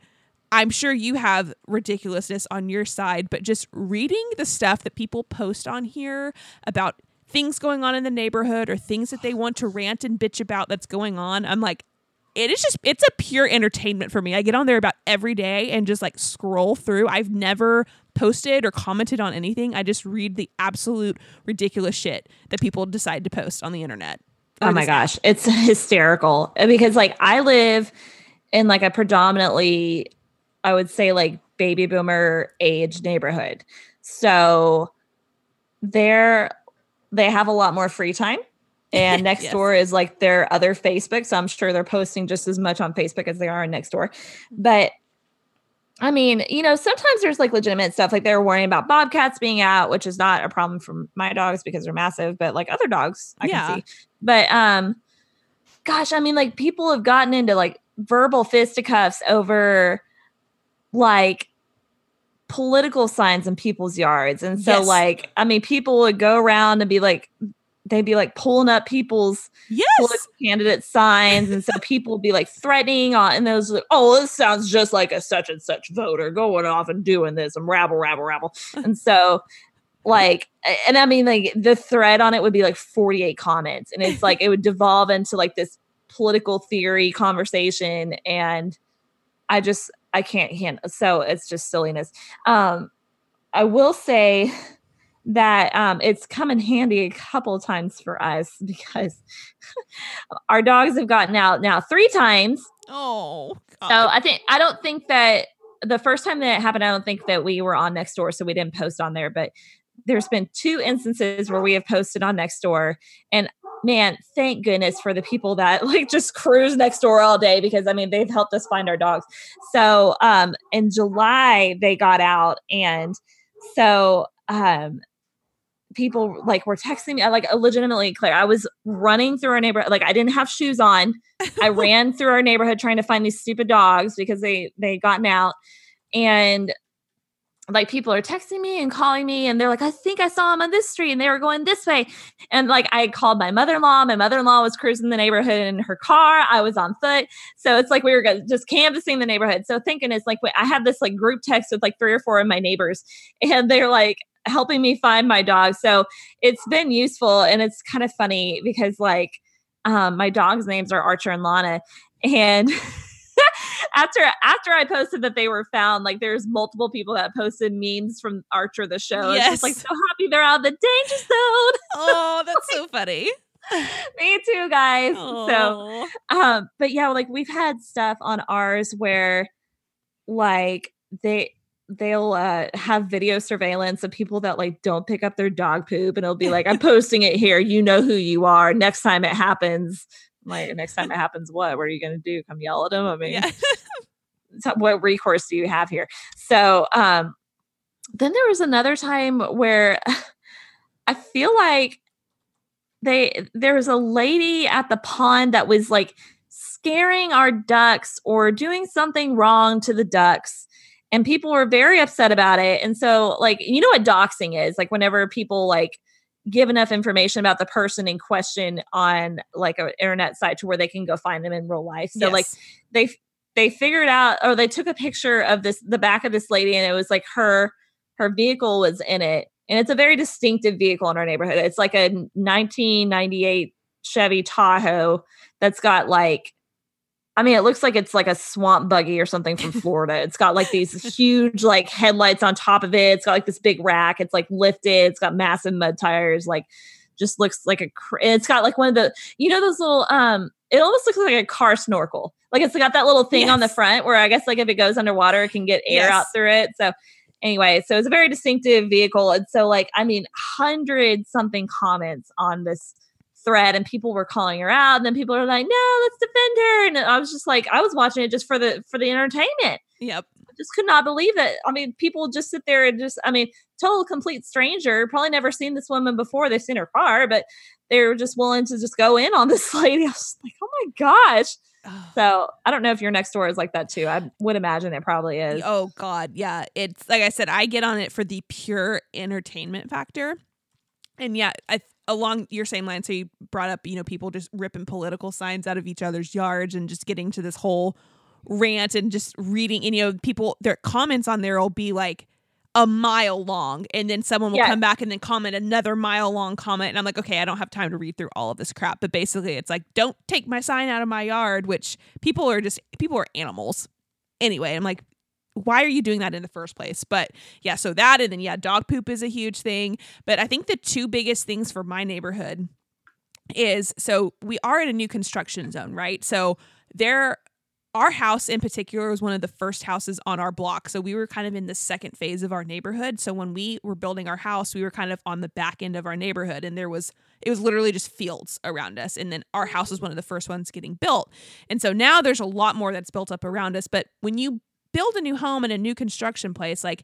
I'm sure you have ridiculousness on your side, but just reading the stuff that people post on here about things going on in the neighborhood or things that they want to rant and bitch about that's going on, I'm like, it is just it's a pure entertainment for me. I get on there about every day and just like scroll through. I've never posted or commented on anything. I just read the absolute ridiculous shit that people decide to post on the internet. Oh my gosh, it's hysterical because like I live in like a predominantly I would say like baby boomer age neighborhood. So they're they have a lot more free time and next yes. door is like their other Facebook. So I'm sure they're posting just as much on Facebook as they are on next door. But I mean, you know, sometimes there's like legitimate stuff, like they're worrying about bobcats being out, which is not a problem for my dogs because they're massive, but like other dogs, I yeah. can see. But um, gosh, I mean, like people have gotten into like verbal fisticuffs over like political signs in people's yards. And so, yes. like, I mean, people would go around and be like, they'd be like pulling up people's yes. political candidate signs. And so people would be like threatening on, and those like, oh, this sounds just like a such and such voter going off and doing this and rabble, rabble, rabble. and so, like, and I mean, like, the thread on it would be like 48 comments. And it's like, it would devolve into like this political theory conversation. And I just, I can't handle. So it's just silliness. Um, I will say, that um, it's come in handy a couple times for us because our dogs have gotten out now three times. Oh, God. so I think I don't think that the first time that it happened, I don't think that we were on next door, so we didn't post on there. But there's been two instances where we have posted on next door, and man, thank goodness for the people that like just cruise next door all day because I mean they've helped us find our dogs. So um in July they got out and so um people like were texting me I like legitimately Claire I was running through our neighborhood like I didn't have shoes on I ran through our neighborhood trying to find these stupid dogs because they they gotten out and like people are texting me and calling me and they're like I think I saw them on this street and they were going this way and like I called my mother-in-law my mother-in-law was cruising the neighborhood in her car I was on foot so it's like we were just canvassing the neighborhood so thinking it's like I had this like group text with like three or four of my neighbors and they're like helping me find my dog. So it's been useful and it's kind of funny because like um, my dog's names are Archer and Lana. And after after I posted that they were found, like there's multiple people that posted memes from Archer the show. Yes. It's just like so happy they're out of the danger zone. oh, that's so funny. Me too, guys. Aww. So um, but yeah, like we've had stuff on ours where like they they'll uh, have video surveillance of people that like don't pick up their dog poop and it'll be like i'm posting it here you know who you are next time it happens like next time it happens what what are you going to do come yell at them i mean yeah. what recourse do you have here so um then there was another time where i feel like they there was a lady at the pond that was like scaring our ducks or doing something wrong to the ducks and people were very upset about it. And so, like, you know what doxing is? Like, whenever people like give enough information about the person in question on like an internet site to where they can go find them in real life. So, yes. like, they they figured out or they took a picture of this the back of this lady, and it was like her her vehicle was in it, and it's a very distinctive vehicle in our neighborhood. It's like a 1998 Chevy Tahoe that's got like I mean, it looks like it's like a swamp buggy or something from Florida. It's got like these huge like headlights on top of it. It's got like this big rack. It's like lifted. It's got massive mud tires. Like, just looks like a. Cr- it's got like one of the you know those little um. It almost looks like a car snorkel. Like it's got that little thing yes. on the front where I guess like if it goes underwater, it can get air yes. out through it. So anyway, so it's a very distinctive vehicle. And so like I mean, hundred something comments on this thread and people were calling her out and then people were like no let's defend her. And i was just like i was watching it just for the for the entertainment. Yep. I just could not believe it. I mean people just sit there and just i mean total complete stranger probably never seen this woman before. They've seen her car but they were just willing to just go in on this lady. I was like oh my gosh. So I don't know if your next door is like that too. I would imagine it probably is. Oh God, yeah. It's like I said, I get on it for the pure entertainment factor. And yeah, I along your same line, so you brought up, you know, people just ripping political signs out of each other's yards and just getting to this whole rant and just reading and you know people their comments on there will be like a mile long and then someone will Yeah. come back and then comment another mile long comment and I'm like okay I don't have time to read through all of this crap but basically it's like don't take my sign out of my yard which people are just people are animals anyway I'm like why are you doing that in the first place but yeah so that and then yeah dog poop is a huge thing but I think the two biggest things for my neighborhood is so we are in a new construction zone right so there our house in particular was one of the first houses on our block. So we were kind of in the second phase of our neighborhood. So when we were building our house, we were kind of on the back end of our neighborhood and there was it was literally just fields around us and then our house was one of the first ones getting built. And so now there's a lot more that's built up around us, but when you build a new home in a new construction place like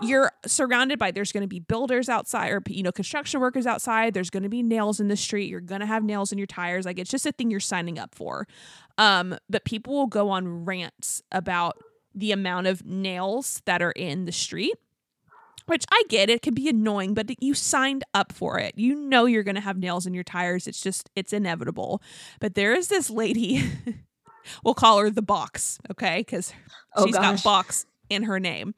you're surrounded by there's going to be builders outside or you know construction workers outside there's going to be nails in the street you're going to have nails in your tires like it's just a thing you're signing up for. Um but people will go on rants about the amount of nails that are in the street which I get it can be annoying but you signed up for it. You know you're going to have nails in your tires it's just it's inevitable. But there is this lady we'll call her the box okay cuz Oh, she's got box in her name.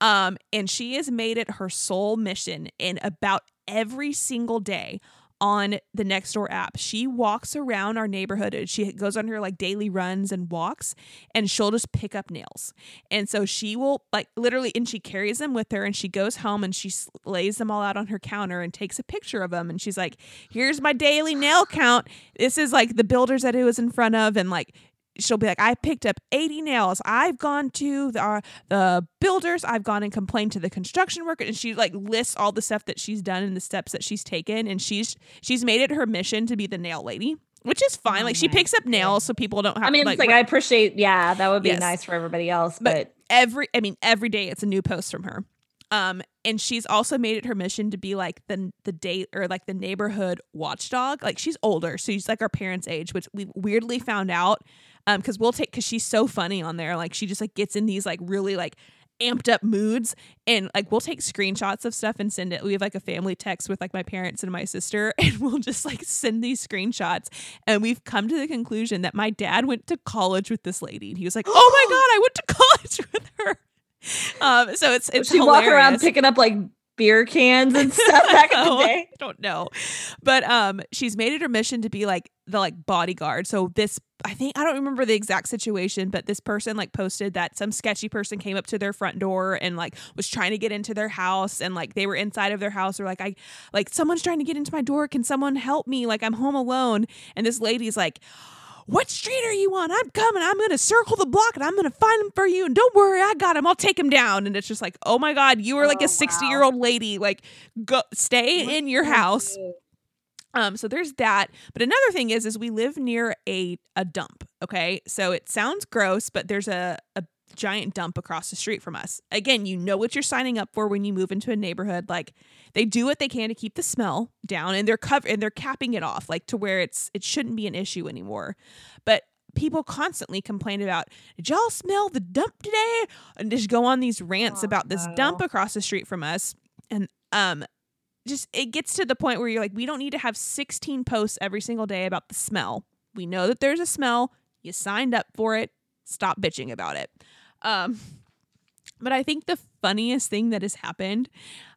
Um, and she has made it her sole mission in about every single day on the Nextdoor app. She walks around our neighborhood and she goes on her like daily runs and walks and she'll just pick up nails. And so she will like literally and she carries them with her and she goes home and she lays them all out on her counter and takes a picture of them and she's like, "Here's my daily nail count. This is like the builders that it was in front of and like she'll be like, I picked up 80 nails. I've gone to the, uh, the builders. I've gone and complained to the construction worker. And she like lists all the stuff that she's done and the steps that she's taken. And she's she's made it her mission to be the nail lady, which is fine. Oh like she picks up nails so people don't have to. I mean, like, it's like I appreciate. Yeah, that would be Yes. nice for everybody else, But- but, every I mean every day it's a new post from her. Um and she's also made it her mission to be like the the date or like the neighborhood watchdog. Like she's older, so she's like our parents' age, which we weirdly found out um cuz we'll take cuz she's so funny on there. Like she just like gets in these like really like amped up moods and like we'll take screenshots of stuff and send it we have like a family text with like my parents and my sister and we'll just like send these screenshots and we've come to the conclusion that my dad went to college with this lady and he was like oh my god i went to college with her um so it's it's she walk around picking up like beer cans and stuff back in the day. I don't know. But um she's made it her mission to be like the like bodyguard. So this I think I don't remember the exact situation, but this person like posted that some sketchy person came up to their front door and like was trying to get into their house and like they were inside of their house or like I like someone's trying to get into my door. Can someone help me? Like I'm home alone. And this lady's like what street are you on? I'm coming. I'm going to circle the block and I'm going to find him for you. And don't worry, I got him. I'll take him down. And it's just like, oh my God, you are like Oh, a 60 year old lady. Like, go stay in your house. Um, so there's that. But another thing is, is we live near a a dump. Okay, so it sounds gross, but there's a a giant dump across the street from us. Again, you know what you're signing up for when you move into a neighborhood. Like they do what they can to keep the smell down, and they're cover and they're capping it off, like to where it's it shouldn't be an issue anymore. But people constantly complain about did y'all smell the dump today and just go on these rants Oh, about this no. dump across the street from us and um just it gets to the point where you're like we don't need to have 16 posts every single day about the smell. We know that there's a smell. You signed up for it. Stop bitching about it. Um but i think the funniest thing that has happened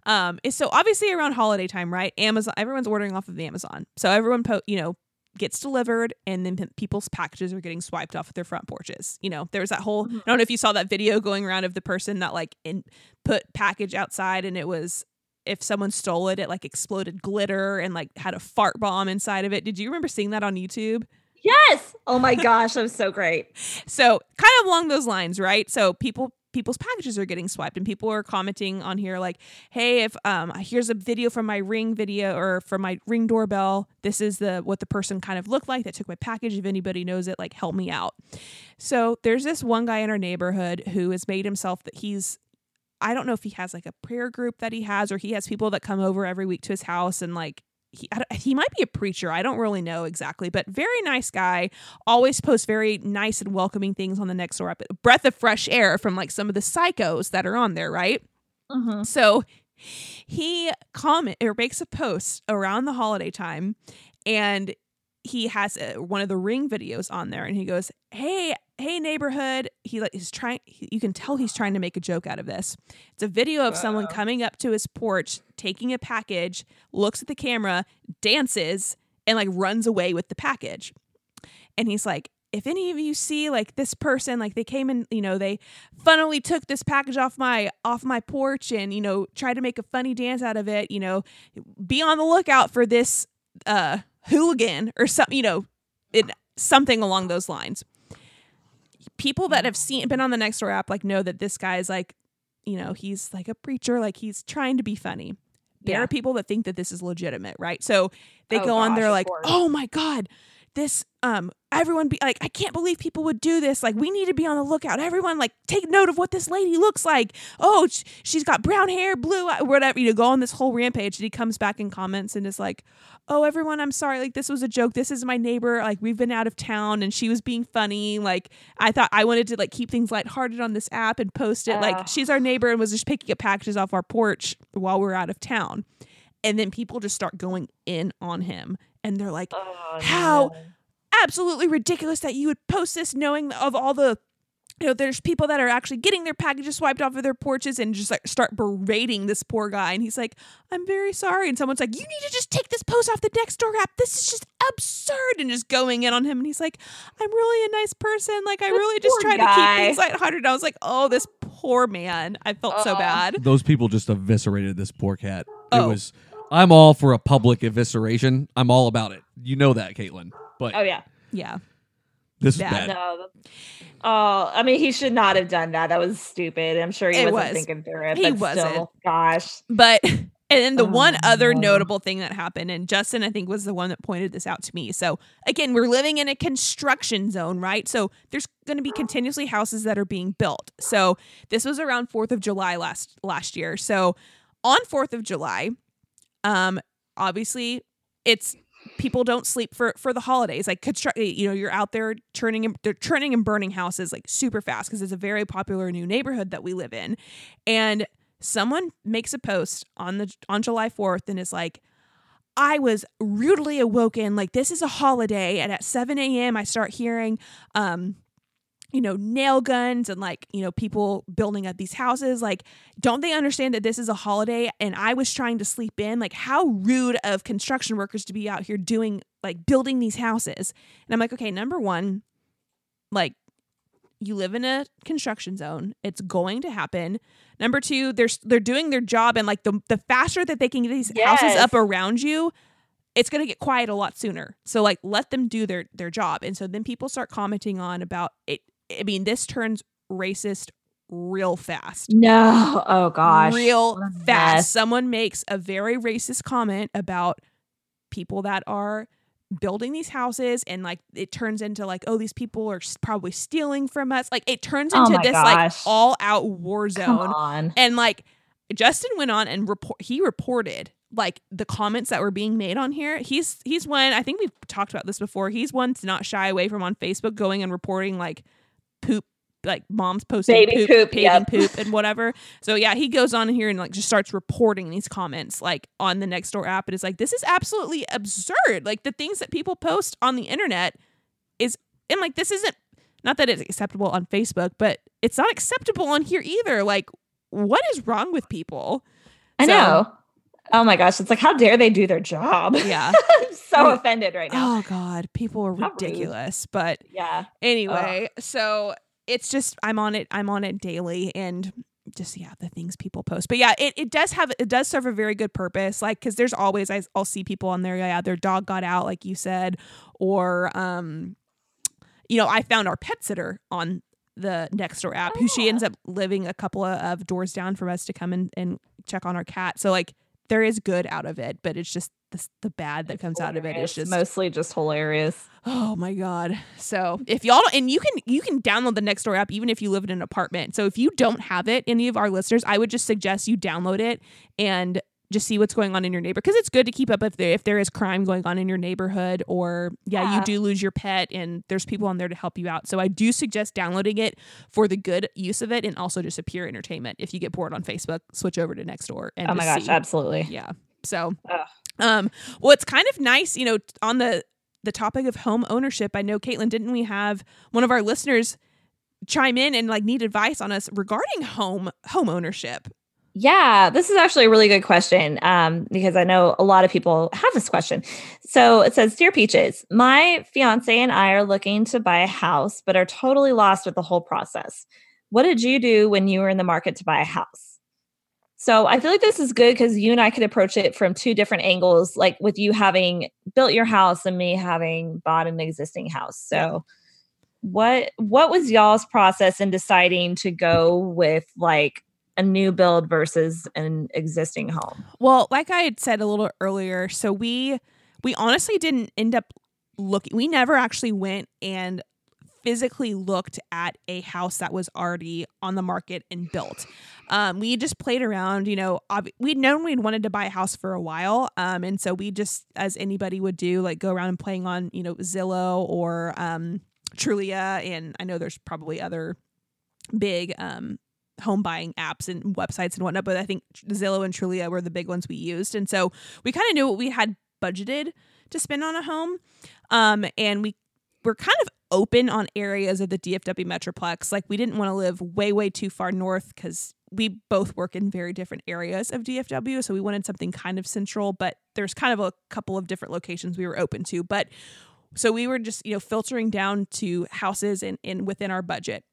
um is so obviously around holiday time right? Amazon everyone's ordering off of amazon. So everyone po- you know gets delivered and then p- people's packages are getting swiped off their front porches. You know there's that whole i don't know if you saw that video going around of the person that like in put package outside and it was if someone stole it it like exploded glitter and like had a fart bomb inside of it. Did you remember seeing that on youtube? Yes. Oh my gosh, that was so great. so kind of along those lines right? So people people's packages are getting swiped and people are commenting on here like hey if um here's a video from my ring video or from my ring doorbell. This is the what the person kind of looked like that took my package. If anybody knows it like help me out. So there's this one guy in our neighborhood who has made himself that he's I don't know if he has like a prayer group that he has or he has people that come over every week to his house and like he, he might be a preacher. I don't really know exactly, but very nice guy. Always posts very nice and welcoming things on the next door. A breath of fresh air from like some of the psychos that are on there, right? Mhm. So he comment or makes a post around the holiday time and he has uh one of the ring videos on there and he goes, "Hey, hey neighborhood he like he's trying he- you can tell he's trying to make a joke out of this. It's a video of someone coming up to his porch taking a package looks at the camera dances and like runs away with the package. And he's like if any of you see like this person like they came and you know they funnily took this package off my off my porch and you know tried to make a funny dance out of it you know be on the lookout for this uh hooligan or something you know it something along those lines people that have seen been on the Nextdoor app like know that this guy is like, you know, he's like a preacher, like he's trying to be funny. There Yeah. are people that think that this is legitimate, right? So they Oh go on, they're like, oh my god, this um everyone be like, I can't believe people would do this. Like we need to be on the lookout. Everyone like take note of what this lady looks like. Oh, sh- she's got brown hair, blue, eye- whatever. You know, go on this whole rampage. And he comes back and comments and is like, oh everyone i'm sorry like this was a joke this is my neighbor like we've been out of town and she was being funny like i thought i wanted to like keep things lighthearted on this app and post it Ugh. like she's our neighbor and was just picking up packages off our porch while we're out of town and then people just start going in on him and they're like Oh, How- no. absolutely ridiculous that you would post this knowing of all the you know there's people that are actually getting their packages swiped off of their porches and just like start berating this poor guy and he's like i'm very sorry and someone's like you need to just take this post off the next door app this is just absurd and just going in on him and he's like i'm really a nice person like i This really just poor try to keep things lighthearted and i was like oh this poor man i felt so Oh. bad Those people just eviscerated this poor cat. It Oh. was. I'm all for a public evisceration. I'm all about it. You know that, Caitlin. But Oh yeah. yeah this is bad. bad. No. Oh, I mean, he should not have done that. That was stupid. I'm sure he It wasn't was. thinking through it. He but wasn't. Still, gosh. But and then the Oh, one other no. notable thing that happened, and Justin I think was the one that pointed this out to me. So again, we're living in a construction zone, right? So there's going to be continuously houses that are being built. So this was around Fourth of July last last year. So on Fourth of July, um, obviously it's people don't sleep for for the holidays. Like you know you're out there churning and they're churning and burning houses like super fast because it's a very popular new neighborhood that we live in. And someone makes a post on the on July 4th and is like I was rudely awoken. Like this is a holiday. And at 7 a.m. I start hearing um you know nail guns and like you know people building up these houses like don't they understand that this is a holiday? And I was trying to sleep in like how rude of construction workers to be out here doing like building these houses. And I'm like okay number 1 like you live in a construction zone. It's going to happen. Number 2 they're they're doing their job and like the the faster that they can get these houses up around you it's going to get quiet a lot sooner. So like let them do their their job. And so then people start commenting on about it i mean this turns racist real fast No. Oh gosh. real fast mess. someone makes a very racist comment about people that are building these houses and like it turns into like oh these people are probably stealing from us like it turns Oh into my this like all out war zone on. and like Justin went on and report he reported like the comments that were being made on here. He's he's one I think we've talked about this before. He's one to not shy away from on Facebook going and reporting like poop like moms posting Baby poop, poop, baby yep. poop and whatever. So yeah, he goes on here and like just starts reporting these comments like on the Nextdoor app and is like, this is absolutely absurd. Like the things that people post on the internet is and like this isn't not that it's acceptable on Facebook, but it's not acceptable on here either. Like what is wrong with people? I So- know. Oh my gosh. It's like, how dare they do their job? Yeah. I'm so offended right now. oh God, people are How rude. ridiculous. But Yeah. anyway, so it's just I'm on it. I'm on it daily, and just yeah, the things people post. But yeah, it, it does have it does serve a very good purpose. Like because there's always I, I'll see people on there. Yeah, their dog got out, like you said, or um, you know, I found our pet sitter on the next door app, who she Ah. ends up living a couple of, of doors down from us to come in and check on our cat. So like there is good out of it, but it's just the, the bad that It's comes out of it is just mostly just hilarious. Oh my god. So, if y'all don't, and you can you can download the Nextdoor app even if you live in an apartment. So, if you don't have it, any of our listeners, I would just suggest you download it and just see what's going on in your neighbor because it's good to keep up if there if there is crime going on in your neighborhood or yeah, you do lose your pet and there's people on there to help you out. So, I do suggest downloading it for the good use of it and also just a pure entertainment. If you get bored on Facebook, switch over to Nextdoor and Oh my gosh, see. absolutely. Yeah. So, Ugh. um, well, it's kind of nice, you know, on the the topic of home ownership. I know, Caitlin, didn't we have one of our listeners chime in and like need advice on us regarding home home ownership? Yeah, this is actually a really good question um, because I know a lot of people have this question. So it says, Dear Peaches, my fiance and I are looking to buy a house, but are totally lost with the whole process. What did you do when you were in the market to buy a house? So I feel like this is good because you and I could approach it from two different angles, like with you having built your house and me having bought an existing house. So what what was y'all's process in deciding to go with like a new build versus an existing home? Well, like I had said a little earlier, so we we honestly didn't end up looking. We never actually went and physically looked at a house that was already on the market and built. Um, we just played around, you know, ob- we'd known we'd wanted to buy a house for a while. Um, and so we just, as anybody would do, like go around and playing on, you know, Zillow or um, Trulia. And I know there's probably other big um, home buying apps and websites and whatnot, but I think Zillow and Trulia were the big ones we used. And so we kind of knew what we had budgeted to spend on a home. Um, and we were kind of open on areas of the DFW Metroplex. Like we didn't want to live way, way too far north because we both work in very different areas of DFW. So we wanted something kind of central, but there's kind of a couple of different locations we were open to. But so we were just, you know, filtering down to houses and in within our budget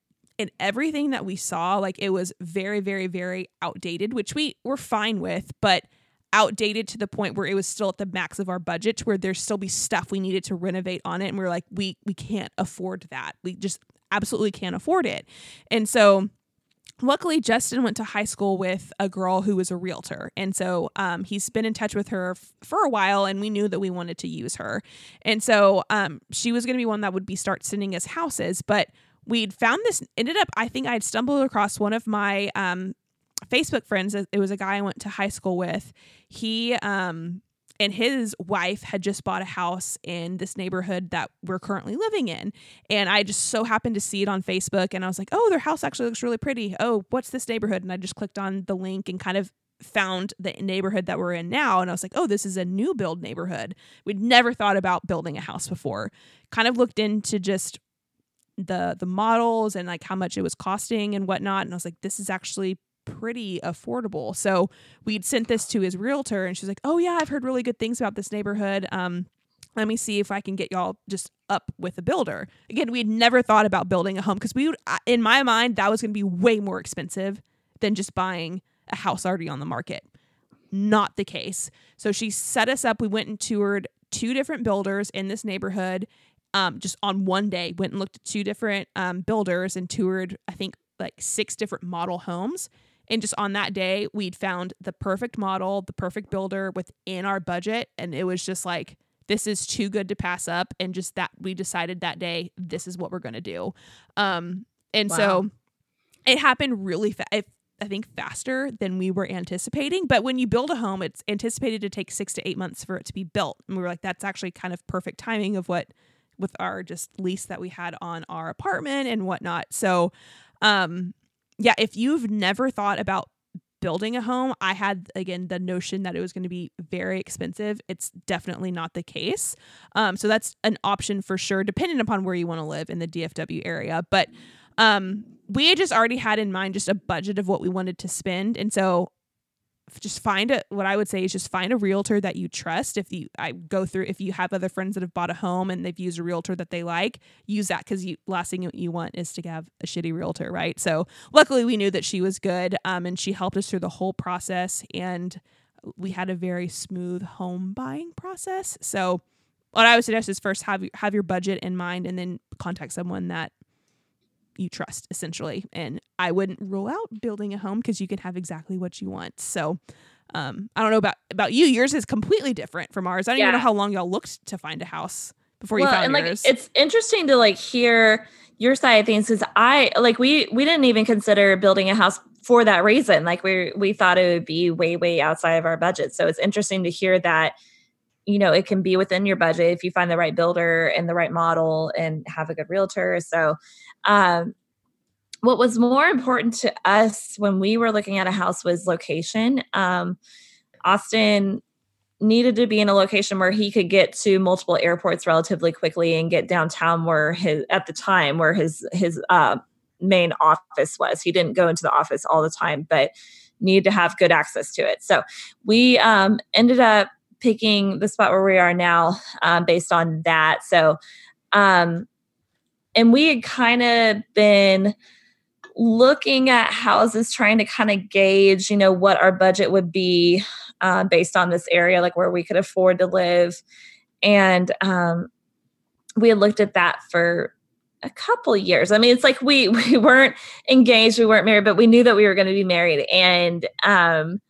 and everything that we saw like it was very very very outdated which we were fine with but outdated to the point where it was still at the max of our budget to where there's still be stuff we needed to renovate on it and we are like we we can't afford that. We just absolutely can't afford it. And so luckily justin went to high school with a girl who was a realtor and so um, he's been in touch with her f- for a while and we knew that we wanted to use her. And so um, she was going to be one that would be start sending us houses but we'd found this ended up i think i'd stumbled across one of my um, facebook friends it was a guy i went to high school with. He um, and his wife had just bought a house in this neighborhood that we're currently living in. And i just so happened to see it on facebook and i was like oh their house actually looks really pretty. Oh what's this neighborhood? And i just clicked on the link and kind of found the neighborhood that we're in now. And I was like, "Oh, this is a new build neighborhood." We'd never thought about building a house before. Kind of looked into just the the models and like how much it was costing and whatnot and i was like this is actually pretty affordable. So we'd sent this to his realtor and she's like oh yeah i've heard really good things about this neighborhood. Um let me see if i can get y'all just up with a builder. Again we had never thought about building a home because we would in my mind that was going to be way more expensive than just buying a house already on the market. Not the case. So she set us up. We went and toured two different builders in this neighborhood um, just on one day went and looked at two different um, builders and toured i think like six different model homes and just on that day we'd found the perfect model the perfect builder within our budget and it was just like this is too good to pass up and just that we decided that day this is what we're going to do um, and wow. so it happened really fast I think faster than we were anticipating. But when you build a home, it's anticipated to take six to eight months for it to be built. And we were like, that's actually kind of perfect timing of what with our just lease that we had on our apartment and whatnot. So, um, yeah, if you've never thought about building a home, I had again the notion that it was going to be very expensive. It's definitely not the case. Um, so that's an option for sure, depending upon where you want to live in the DFW area. But um, we just already had in mind just a budget of what we wanted to spend, and so just find a what I would say is just find a realtor that you trust. If you I go through if you have other friends that have bought a home and they've used a realtor that they like, use that because you last thing you want is to have a shitty realtor, right? So luckily we knew that she was good, um, and she helped us through the whole process, and we had a very smooth home buying process. So what I would suggest is first have have your budget in mind, and then contact someone that you trust essentially. And I wouldn't rule out building a home because you can have exactly what you want. So um, I don't know about about you. Yours is completely different from ours. I don't yeah. even know how long y'all looked to find a house before well, you found and yours. Like, it's interesting to like hear your side of things because I like we we didn't even consider building a house for that reason. Like we we thought it would be way way outside of our budget. So it's interesting to hear that you know it can be within your budget if you find the right builder and the right model and have a good realtor. So um, what was more important to us when we were looking at a house was location. Um, Austin needed to be in a location where he could get to multiple airports relatively quickly and get downtown where his at the time where his his uh, main office was. He didn't go into the office all the time, but needed to have good access to it. So we um, ended up picking the spot where we are now um, based on that. So, um, and we had kind of been looking at houses, trying to kind of gauge, you know, what our budget would be uh, based on this area, like where we could afford to live. And um, we had looked at that for a couple years. I mean, it's like we we weren't engaged, we weren't married, but we knew that we were going to be married, and um,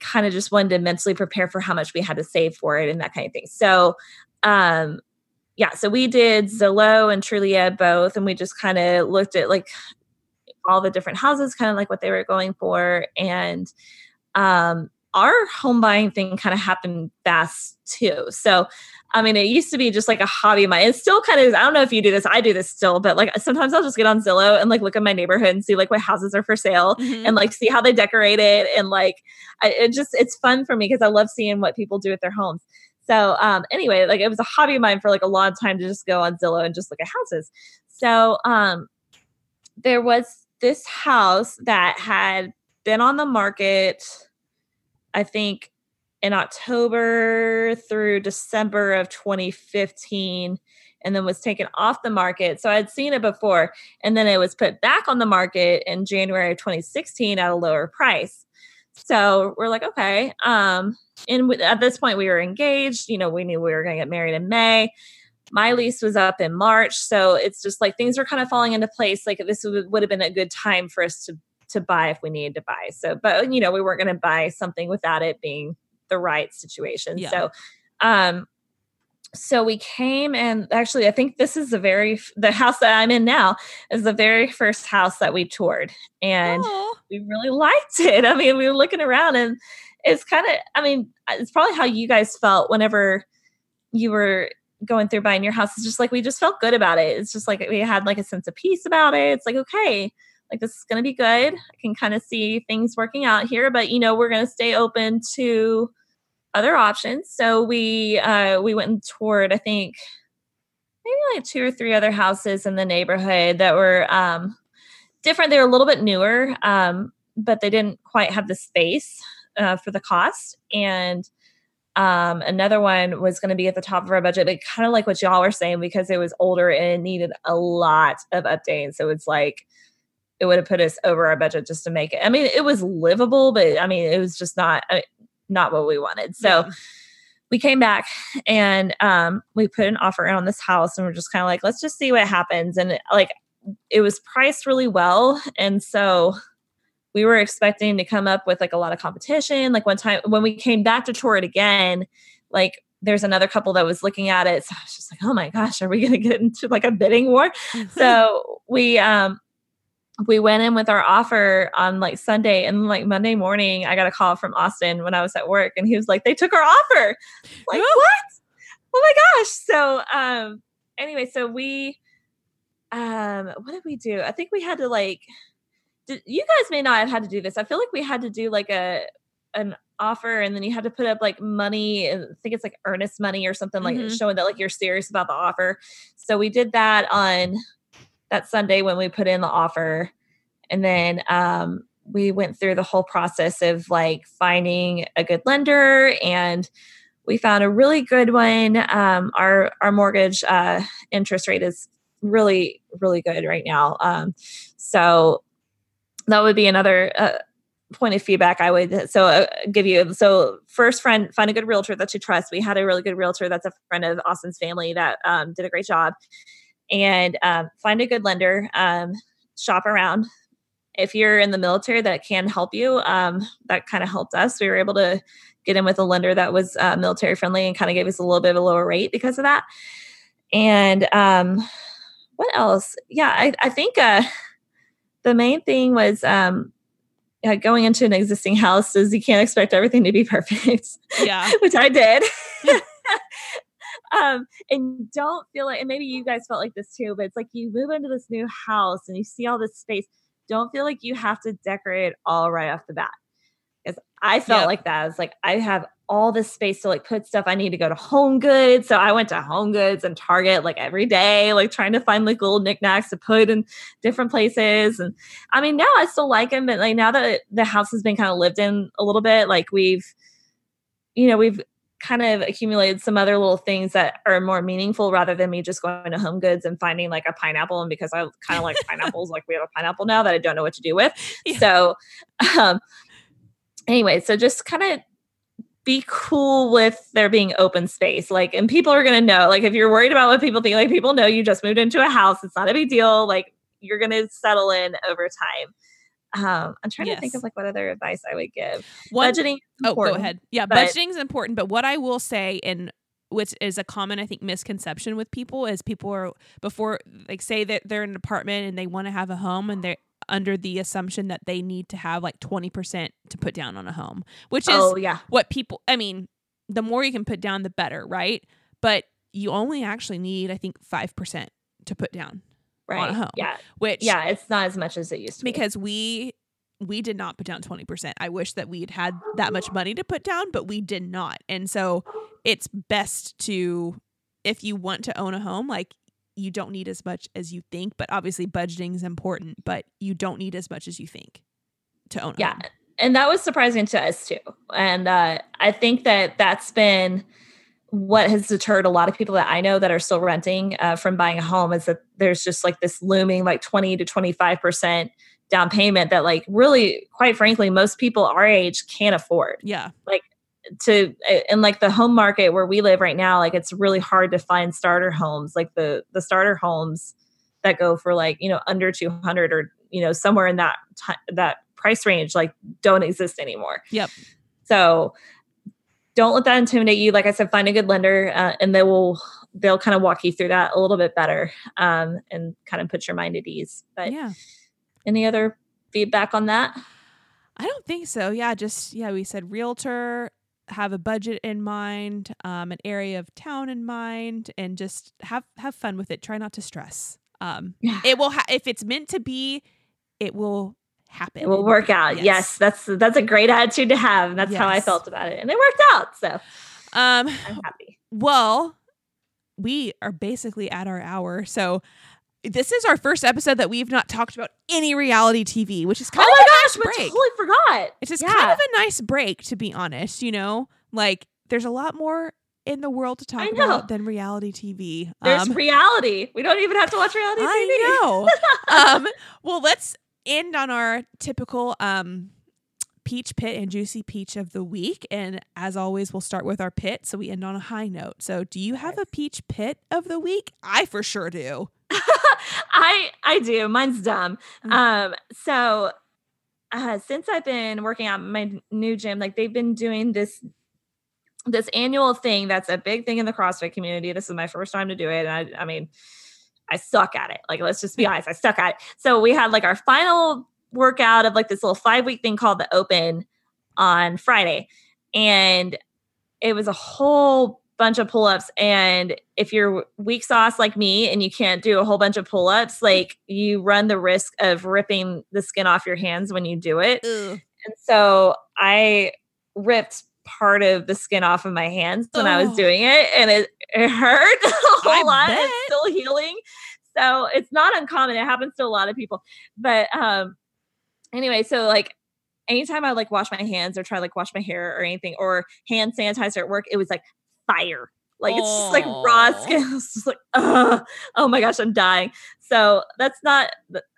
kind of just wanted to mentally prepare for how much we had to save for it and that kind of thing. So, um, yeah, so we did Zillow and Trulia both, and we just kind of looked at like all the different houses, kind of like what they were going for, and um, our home buying thing kind of happened fast too. So I mean, it used to be just like a hobby of mine. It's still kind of, I don't know if you do this, I do this still, but like sometimes I'll just get on Zillow and like look at my neighborhood and see like what houses are for sale mm-hmm. and like see how they decorate it. And like, I, it just, it's fun for me because I love seeing what people do with their homes. So, um, anyway, like it was a hobby of mine for like a long time to just go on Zillow and just look at houses. So, um, there was this house that had been on the market, I think in October through December of 2015 and then was taken off the market. So I'd seen it before and then it was put back on the market in January of 2016 at a lower price. So we're like, okay. Um, and at this point, we were engaged. You know, we knew we were going to get married in May. My lease was up in March, so it's just like things were kind of falling into place. Like this would, would have been a good time for us to to buy if we needed to buy. So, but you know, we weren't going to buy something without it being the right situation. Yeah. So, um, so we came and actually i think this is the very the house that i'm in now is the very first house that we toured and Aww. we really liked it. I mean we were looking around and it's kind of i mean uh, it's probably how you guys felt whenever you were going through buying your house. It's just like we just felt good about it. It's just like we had like a sense of peace about it. It's like okay like this is going to be good. I can kind of see things working out here but you know we're going to stay open to other options. So we uh, we went and toured, I think, maybe like two or three other houses in the neighborhood that were um, different. They were a little bit newer, um, but they didn't quite have the space uh, for the cost. And um, another one was going to be at the top of our budget, but kind of like what y'all were saying because it was older and it needed a lot of updating. So it's like it would have put us over our budget just to make it. I mean, it was livable, but I mean, it was just not. I not what we wanted. So yeah. we came back and um, we put an offer on this house and we're just kind of like, let's just see what happens. And it, like it was priced really well. And so we were expecting to come up with like a lot of competition. Like one time when we came back to tour it again, like there's another couple that was looking at it. So I was just like, oh my gosh, are we gonna get into like a bidding war? so we um we went in with our offer on like Sunday and like Monday morning, I got a call from Austin when I was at work and he was like, they took our offer. Like, what? Oh my gosh. So, um, anyway, so we, um, what did we do? I think we had to like, did, you guys may not have had to do this. I feel like we had to do like a, an offer and then you had to put up like money i think it's like earnest money or something like mm-hmm. showing that like you're serious about the offer so we did that on that Sunday when we put in the offer. And then um, we went through the whole process of like finding a good lender and we found a really good one. Um, our our mortgage uh, interest rate is really really good right now. Um, so that would be another uh, point of feedback I would so uh, give you. So first, friend, find a good realtor that you trust. We had a really good realtor that's a friend of Austin's family that um, did a great job and um, find a good lender. Um, shop around. If you're in the military that can help you, um, that kind of helped us. We were able to get in with a lender that was uh, military friendly and kind of gave us a little bit of a lower rate because of that. And um, what else? Yeah, I, I think uh, the main thing was um, uh, going into an existing house is you can't expect everything to be perfect. Yeah, which I did. um, and don't feel like, and maybe you guys felt like this too, but it's like you move into this new house and you see all this space. Don't feel like you have to decorate all right off the bat. because I felt Yep. like that. I was like, I have all this space to like put stuff. I need to go to Home Goods. So I went to Home Goods and Target like every day, like trying to find like little knickknacks to put in different places. And I mean, now I still like them, but like now that the house has been kind of lived in a little bit, like we've, you know, we've kind of accumulated some other little things that are more meaningful rather than me just going to Home Goods and finding like a pineapple. And because I kind of like pineapples, like we have a pineapple now that I don't know what to do with. Yeah. So, um, anyway, so just kind of be cool with there being open space. Like, and people are going to know, like, if you're worried about what people think, like, people know you just moved into a house. It's not a big deal. Like, you're going to settle in over time. Um, I'm trying to think of like what other advice I would give. One Budgeting. Oh, go ahead. Yeah, budgeting is important, but what I will say, and which is a common, I think, misconception with people is people are before like say that they're in an apartment and they want to have a home and they're under the assumption that they need to have like 20% to put down on a home, which is Oh yeah, what people I mean, the more you can put down the better, right? But you only actually need, I think, 5% to put down, right. home. Yeah, which yeah. It's not as much as it used to be. because we we did not put down 20%. I wish that we had had that much money to put down, but we did not. And so it's best to if you want to own a home, like you don't need as much as you think, but obviously budgeting is important, but you don't need as much as you think to own a yeah home. and that was surprising to us too and uh, i think that that's been what has deterred a lot of people that i know that are still renting uh, from buying a home is that there's just like this looming like 20 to 25 percent down payment that like really quite frankly most people our age can't afford Yeah. Like to in like the home market where we live right now like it's really hard to find starter homes like the the starter homes that go for like you know under 200 or you know somewhere in that ti that price range like don't exist anymore Yep. so don't let that intimidate you like i said find a good lender uh, and they will they'll kind of walk you through that a little bit better um, and kind of put your mind at ease but yeah. any other feedback on that I don't think so. Yeah, just yeah, we said realtor, have a budget in mind, um, an area of town in mind, and just have have fun with it. Try not to stress. Um, Yeah. it will ha- if it's meant to be, it will happen. it will work out Yes. yes, that's that's a great attitude to have and that's how i felt about it and it worked out so Um, i'm happy well, we are basically at our hour, so. This is our first episode that we've not talked about any reality TV, which is kind oh of my a gosh nice we break. totally forgot It's just Yeah. kind of a nice break, to be honest. You know, like there's a lot more in the world to talk about than reality TV. there's Um, reality we don't even have to watch reality TV. I know. um, well, let's end on our typical um, peach pit and juicy peach of the week. And as always, we'll start with our pit, so we end on a high note. So, do you have a peach pit of the week? I for sure do. I I do. Mine's dumb. Mm. Um, so uh, since I've been working out my new gym, like they've been doing this this annual thing that's a big thing in the CrossFit community. This is my first time to do it. And I, I mean, I suck at it. Like, let's just be honest, I suck at it. So we had like our final workout of like this little five week thing called the Open on Friday, and it was a whole bunch of pull-ups and if you're weak sauce like me and you can't do a whole bunch of pull-ups like you run the risk of ripping the skin off your hands when you do it and so i ripped part of the skin off of my hands when i was Oh. doing it and it, it hurt a whole I lot bet. it's still healing. So it's not uncommon it happens to a lot of people. But um anyway so like anytime i like wash my hands or try like wash my hair or anything or hand sanitizer at work it was like fire. Like it's just like raw skin. It's just like Ugh, oh my gosh i'm dying. So that's not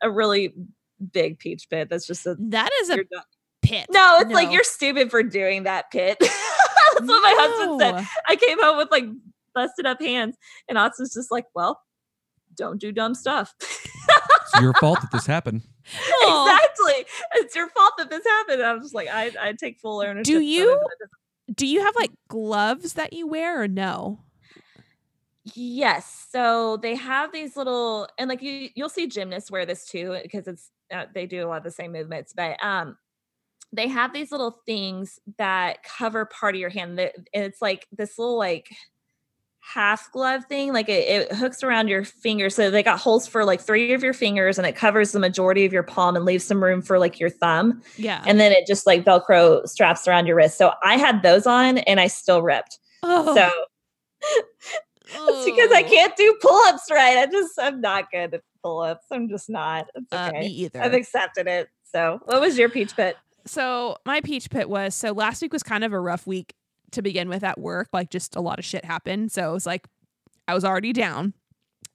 a really big peach pit. That's just a That is a pit. no it's like you're stupid for doing that pit. That's what my husband said. I came home with like busted up hands and austin's just like well don't do dumb stuff It's your fault that this happened. Exactly it's your fault that this happened i'm just like i, I take full ownership Do you- but it doesn't- Do you have like gloves that you wear or no? Yes. So they have these little, and like you, you'll see gymnasts wear this too because it's uh, they do a lot of the same movements. But um, they have these little things that cover part of your hand. That it's like this little like half glove thing. Like it, it hooks around your finger. So they got holes for like three of your fingers and it covers the majority of your palm and leaves some room for like your thumb. Yeah. And then it just like Velcro straps around your wrist. So I had those on and I still ripped. oh. So it's because I Oh. can't do pull ups right. I just, I'm not good at pull ups. I'm just not. It's Uh, okay. me either. I've accepted it. So what was your peach pit? So my peach pit was so last week was kind of a rough week to begin with at work. Like just a lot of shit happened. So it was like I was already down.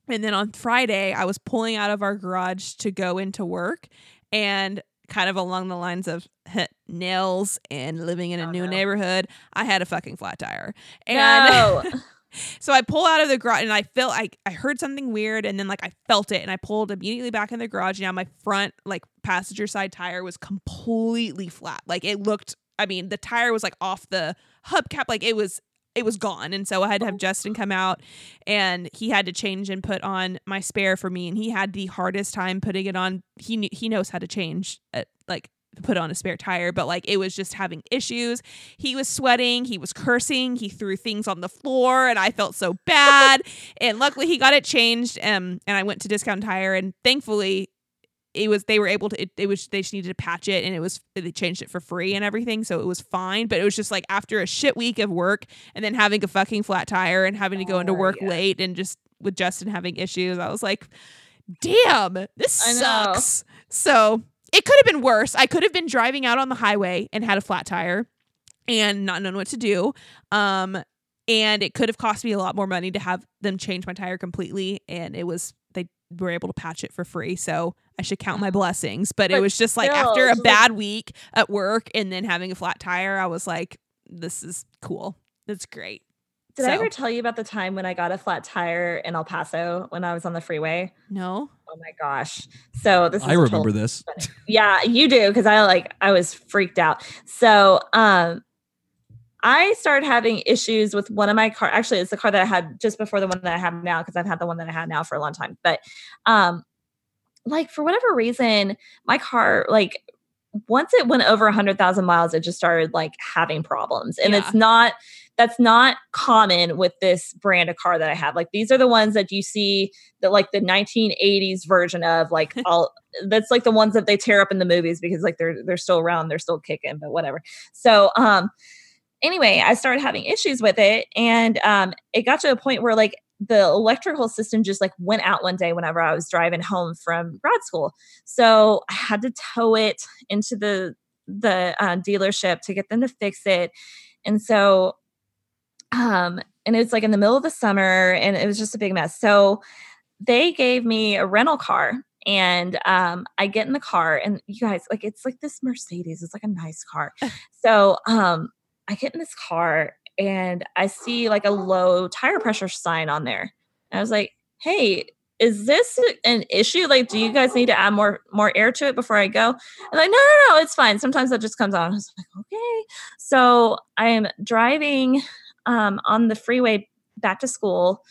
And then on Friday, I was pulling out of our garage to go into work and kind of along the lines of nails and living in a Oh, new no. neighborhood, I had a fucking flat tire. And no. so I pull out of the garage and I felt like I heard something weird and then like I felt it and I pulled immediately back in the garage. Now my front like passenger side tire was completely flat. Like it looked I mean, the tire was like off the hubcap, like it was it was gone. And so I had to have Justin come out and he had to change and put on my spare for me and he had the hardest time putting it on. He knew, he knows how to change it, like put on a spare tire, but like it was just having issues. He was sweating, he was cursing, he threw things on the floor, and I felt so bad. and luckily he got it changed. Um, and I went to Discount Tire, and thankfully it was they were able to it, it was they just needed to patch it and it was they changed it for free and everything so it was fine but it was just like after a shit week of work and then having a fucking flat tire and having to go into Oh, work yeah. late and just with Justin having issues I was like damn this sucks so it could have been worse. I could have been driving out on the highway and had a flat tire and not known what to do. Um, and it could have cost me a lot more money to have them change my tire completely. And it was were able to patch it for free. So I should count my blessings. But, it was just like still, after a it's like- bad week at work and then having a flat tire, I was like, this is cool. That's great. Did I ever tell you about the time when I got a flat tire in El Paso when I was on the freeway? No. Oh my gosh. So this is I a remember total- this. Yeah, you do because I like I was freaked out. So um I started having issues with one of my car. Actually, it's the car that I had just before the one that I have now because I've had the one that I had now for a long time. But um like for whatever reason, my car like once it went over a hundred thousand miles, it just started like having problems. And Yeah. it's not that's not common with this brand of car that I have. Like these are the ones that you see that like the 1980s version of like all that's like the ones that they tear up in the movies because like they're they're still around, they're still kicking, but whatever. So um anyway, I started having issues with it and um it got to a point where like the electrical system just like went out one day whenever I was driving home from grad school. So I had to tow it into the the uh, dealership to get them to fix it. And so um and it's like in the middle of the summer and it was just a big mess. So they gave me a rental car and um I get in the car and you guys like it's like this Mercedes it's like a nice car. so um I get in this car and I see like a low tire pressure sign on there. And I was like, "Hey, is this an issue? Like, do you guys need to add more more air to it before I go?" And like, "No, no, no, it's fine. Sometimes that just comes on." I was like, "Okay." So I am driving um, on the freeway back to school,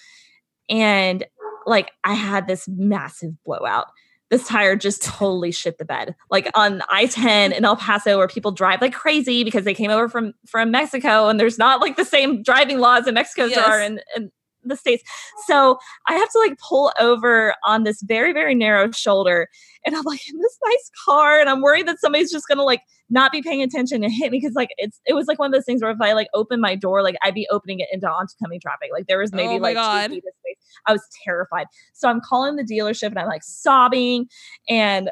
and like I had this massive blowout. This tire just totally shit the bed. Like on I 10 in El Paso, where people drive like crazy because they came over from from Mexico, and there's not like the same driving laws in Mexico as there are Yes. in, in the states. So I have to like pull over on this very very narrow shoulder, and I'm like in this nice car, and I'm worried that somebody's just gonna like not be paying attention and hit me because like it's it was like one of those things where if I like open my door, like I'd be opening it into oncoming traffic. Like there was oh maybe Oh like God. two feet of space. I was terrified. So I'm calling the dealership and I'm like sobbing and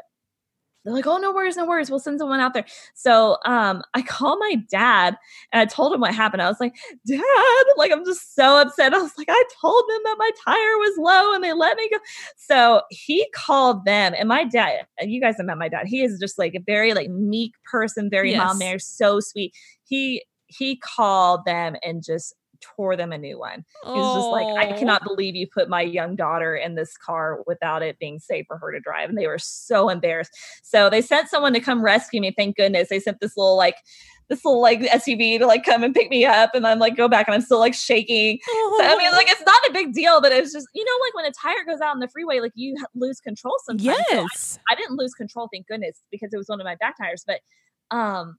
they're like, oh no worries, no worries. We'll send someone out there. So um I call my dad and I told him what happened. I was like, Dad, like I'm just so upset. I was like, I told them that my tire was low and they let me go. So he called them and my dad, you guys have met my dad. He is just like a very like meek person, very Yes. mild mannered, so sweet. He he called them and just tore them a new one. He was just like, I Oh. cannot believe you put my young daughter in this car without it being safe for her to drive. And they were so embarrassed. So they sent someone to come rescue me. Thank goodness. They sent this little like this little like SUV to like come and pick me up. And I'm like go back and I'm still like shaking. So, I mean, like it's not a big deal, but it's just, you know, like when a tire goes out on the freeway, like you lose control sometimes. So I- yes. I didn't lose control, thank goodness, because it was one of my back tires. But um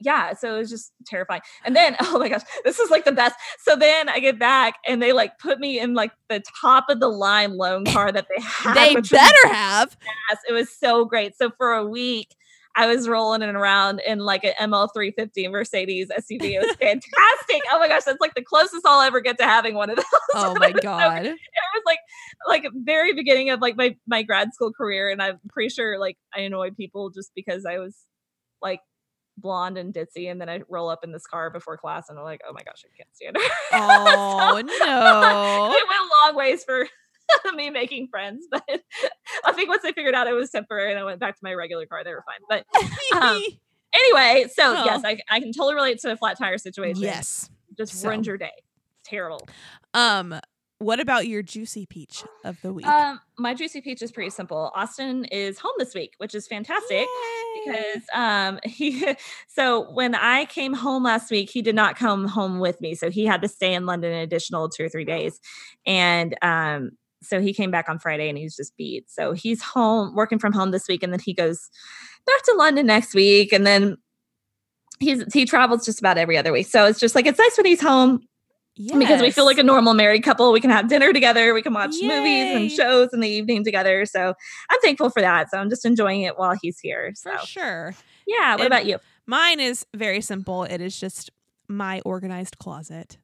yeah, so it was just terrifying. And then, oh my gosh, this is like the best. So then I get back and they like put me in like the top of the line loan car that they had. They better have. badass. It was so great. So for a week, I was rolling it around in like an ML350 Mercedes SUV. It was fantastic. oh my gosh, that's like the closest I'll ever get to having one of those. Oh my It was so god. it was like like very beginning of like my my grad school career and i'm pretty sure like i annoyed people just because i was like blonde and ditzy and then i roll up in this car before class and i'm like oh my gosh i can't stand her Oh no. it went a long ways for me making friends but i think once i figured out it was temporary and i went back to my regular car they were fine but um, anyway so Oh. yes I, I can totally relate to a flat tire situation yes. just So. ruined your day terrible Um what about your juicy peach of the week? um my juicy peach is pretty simple austin is home this week which is fantastic Yay. because um he so when I came home last week, he did not come home with me. So he had to stay in London an additional two or three days. And um so he came back on Friday and he's just beat. So he's home working from home this week and then he goes back to London next week and then he's he travels just about every other week. So it's just like it's nice when he's home because we feel like a normal married couple. We can have dinner together. We can watch movies and shows in the evening together. So I'm thankful for that. So I'm just enjoying it while he's here. So for sure. yeah. What And- about you? Mine is very simple. It is just my organized closet.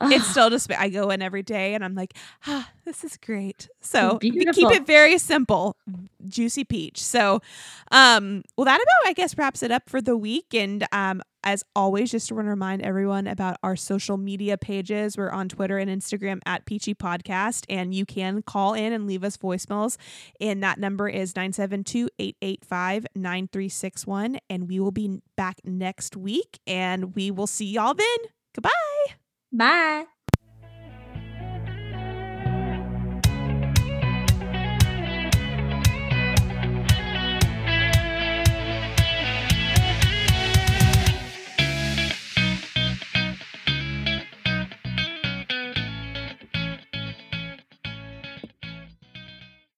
It's still just I go in every day and I'm like, ah, this is great. So we keep it very simple, juicy peach. So, um, well, that about I guess wraps it up for the week. And um, as always, just want to remind everyone about our social media pages. We're on Twitter and Instagram at Peachy Podcast, and you can call in and leave us voicemails. And that number is 972 885 9361. And we will be back next week, and we will see y'all then. Goodbye. Bye.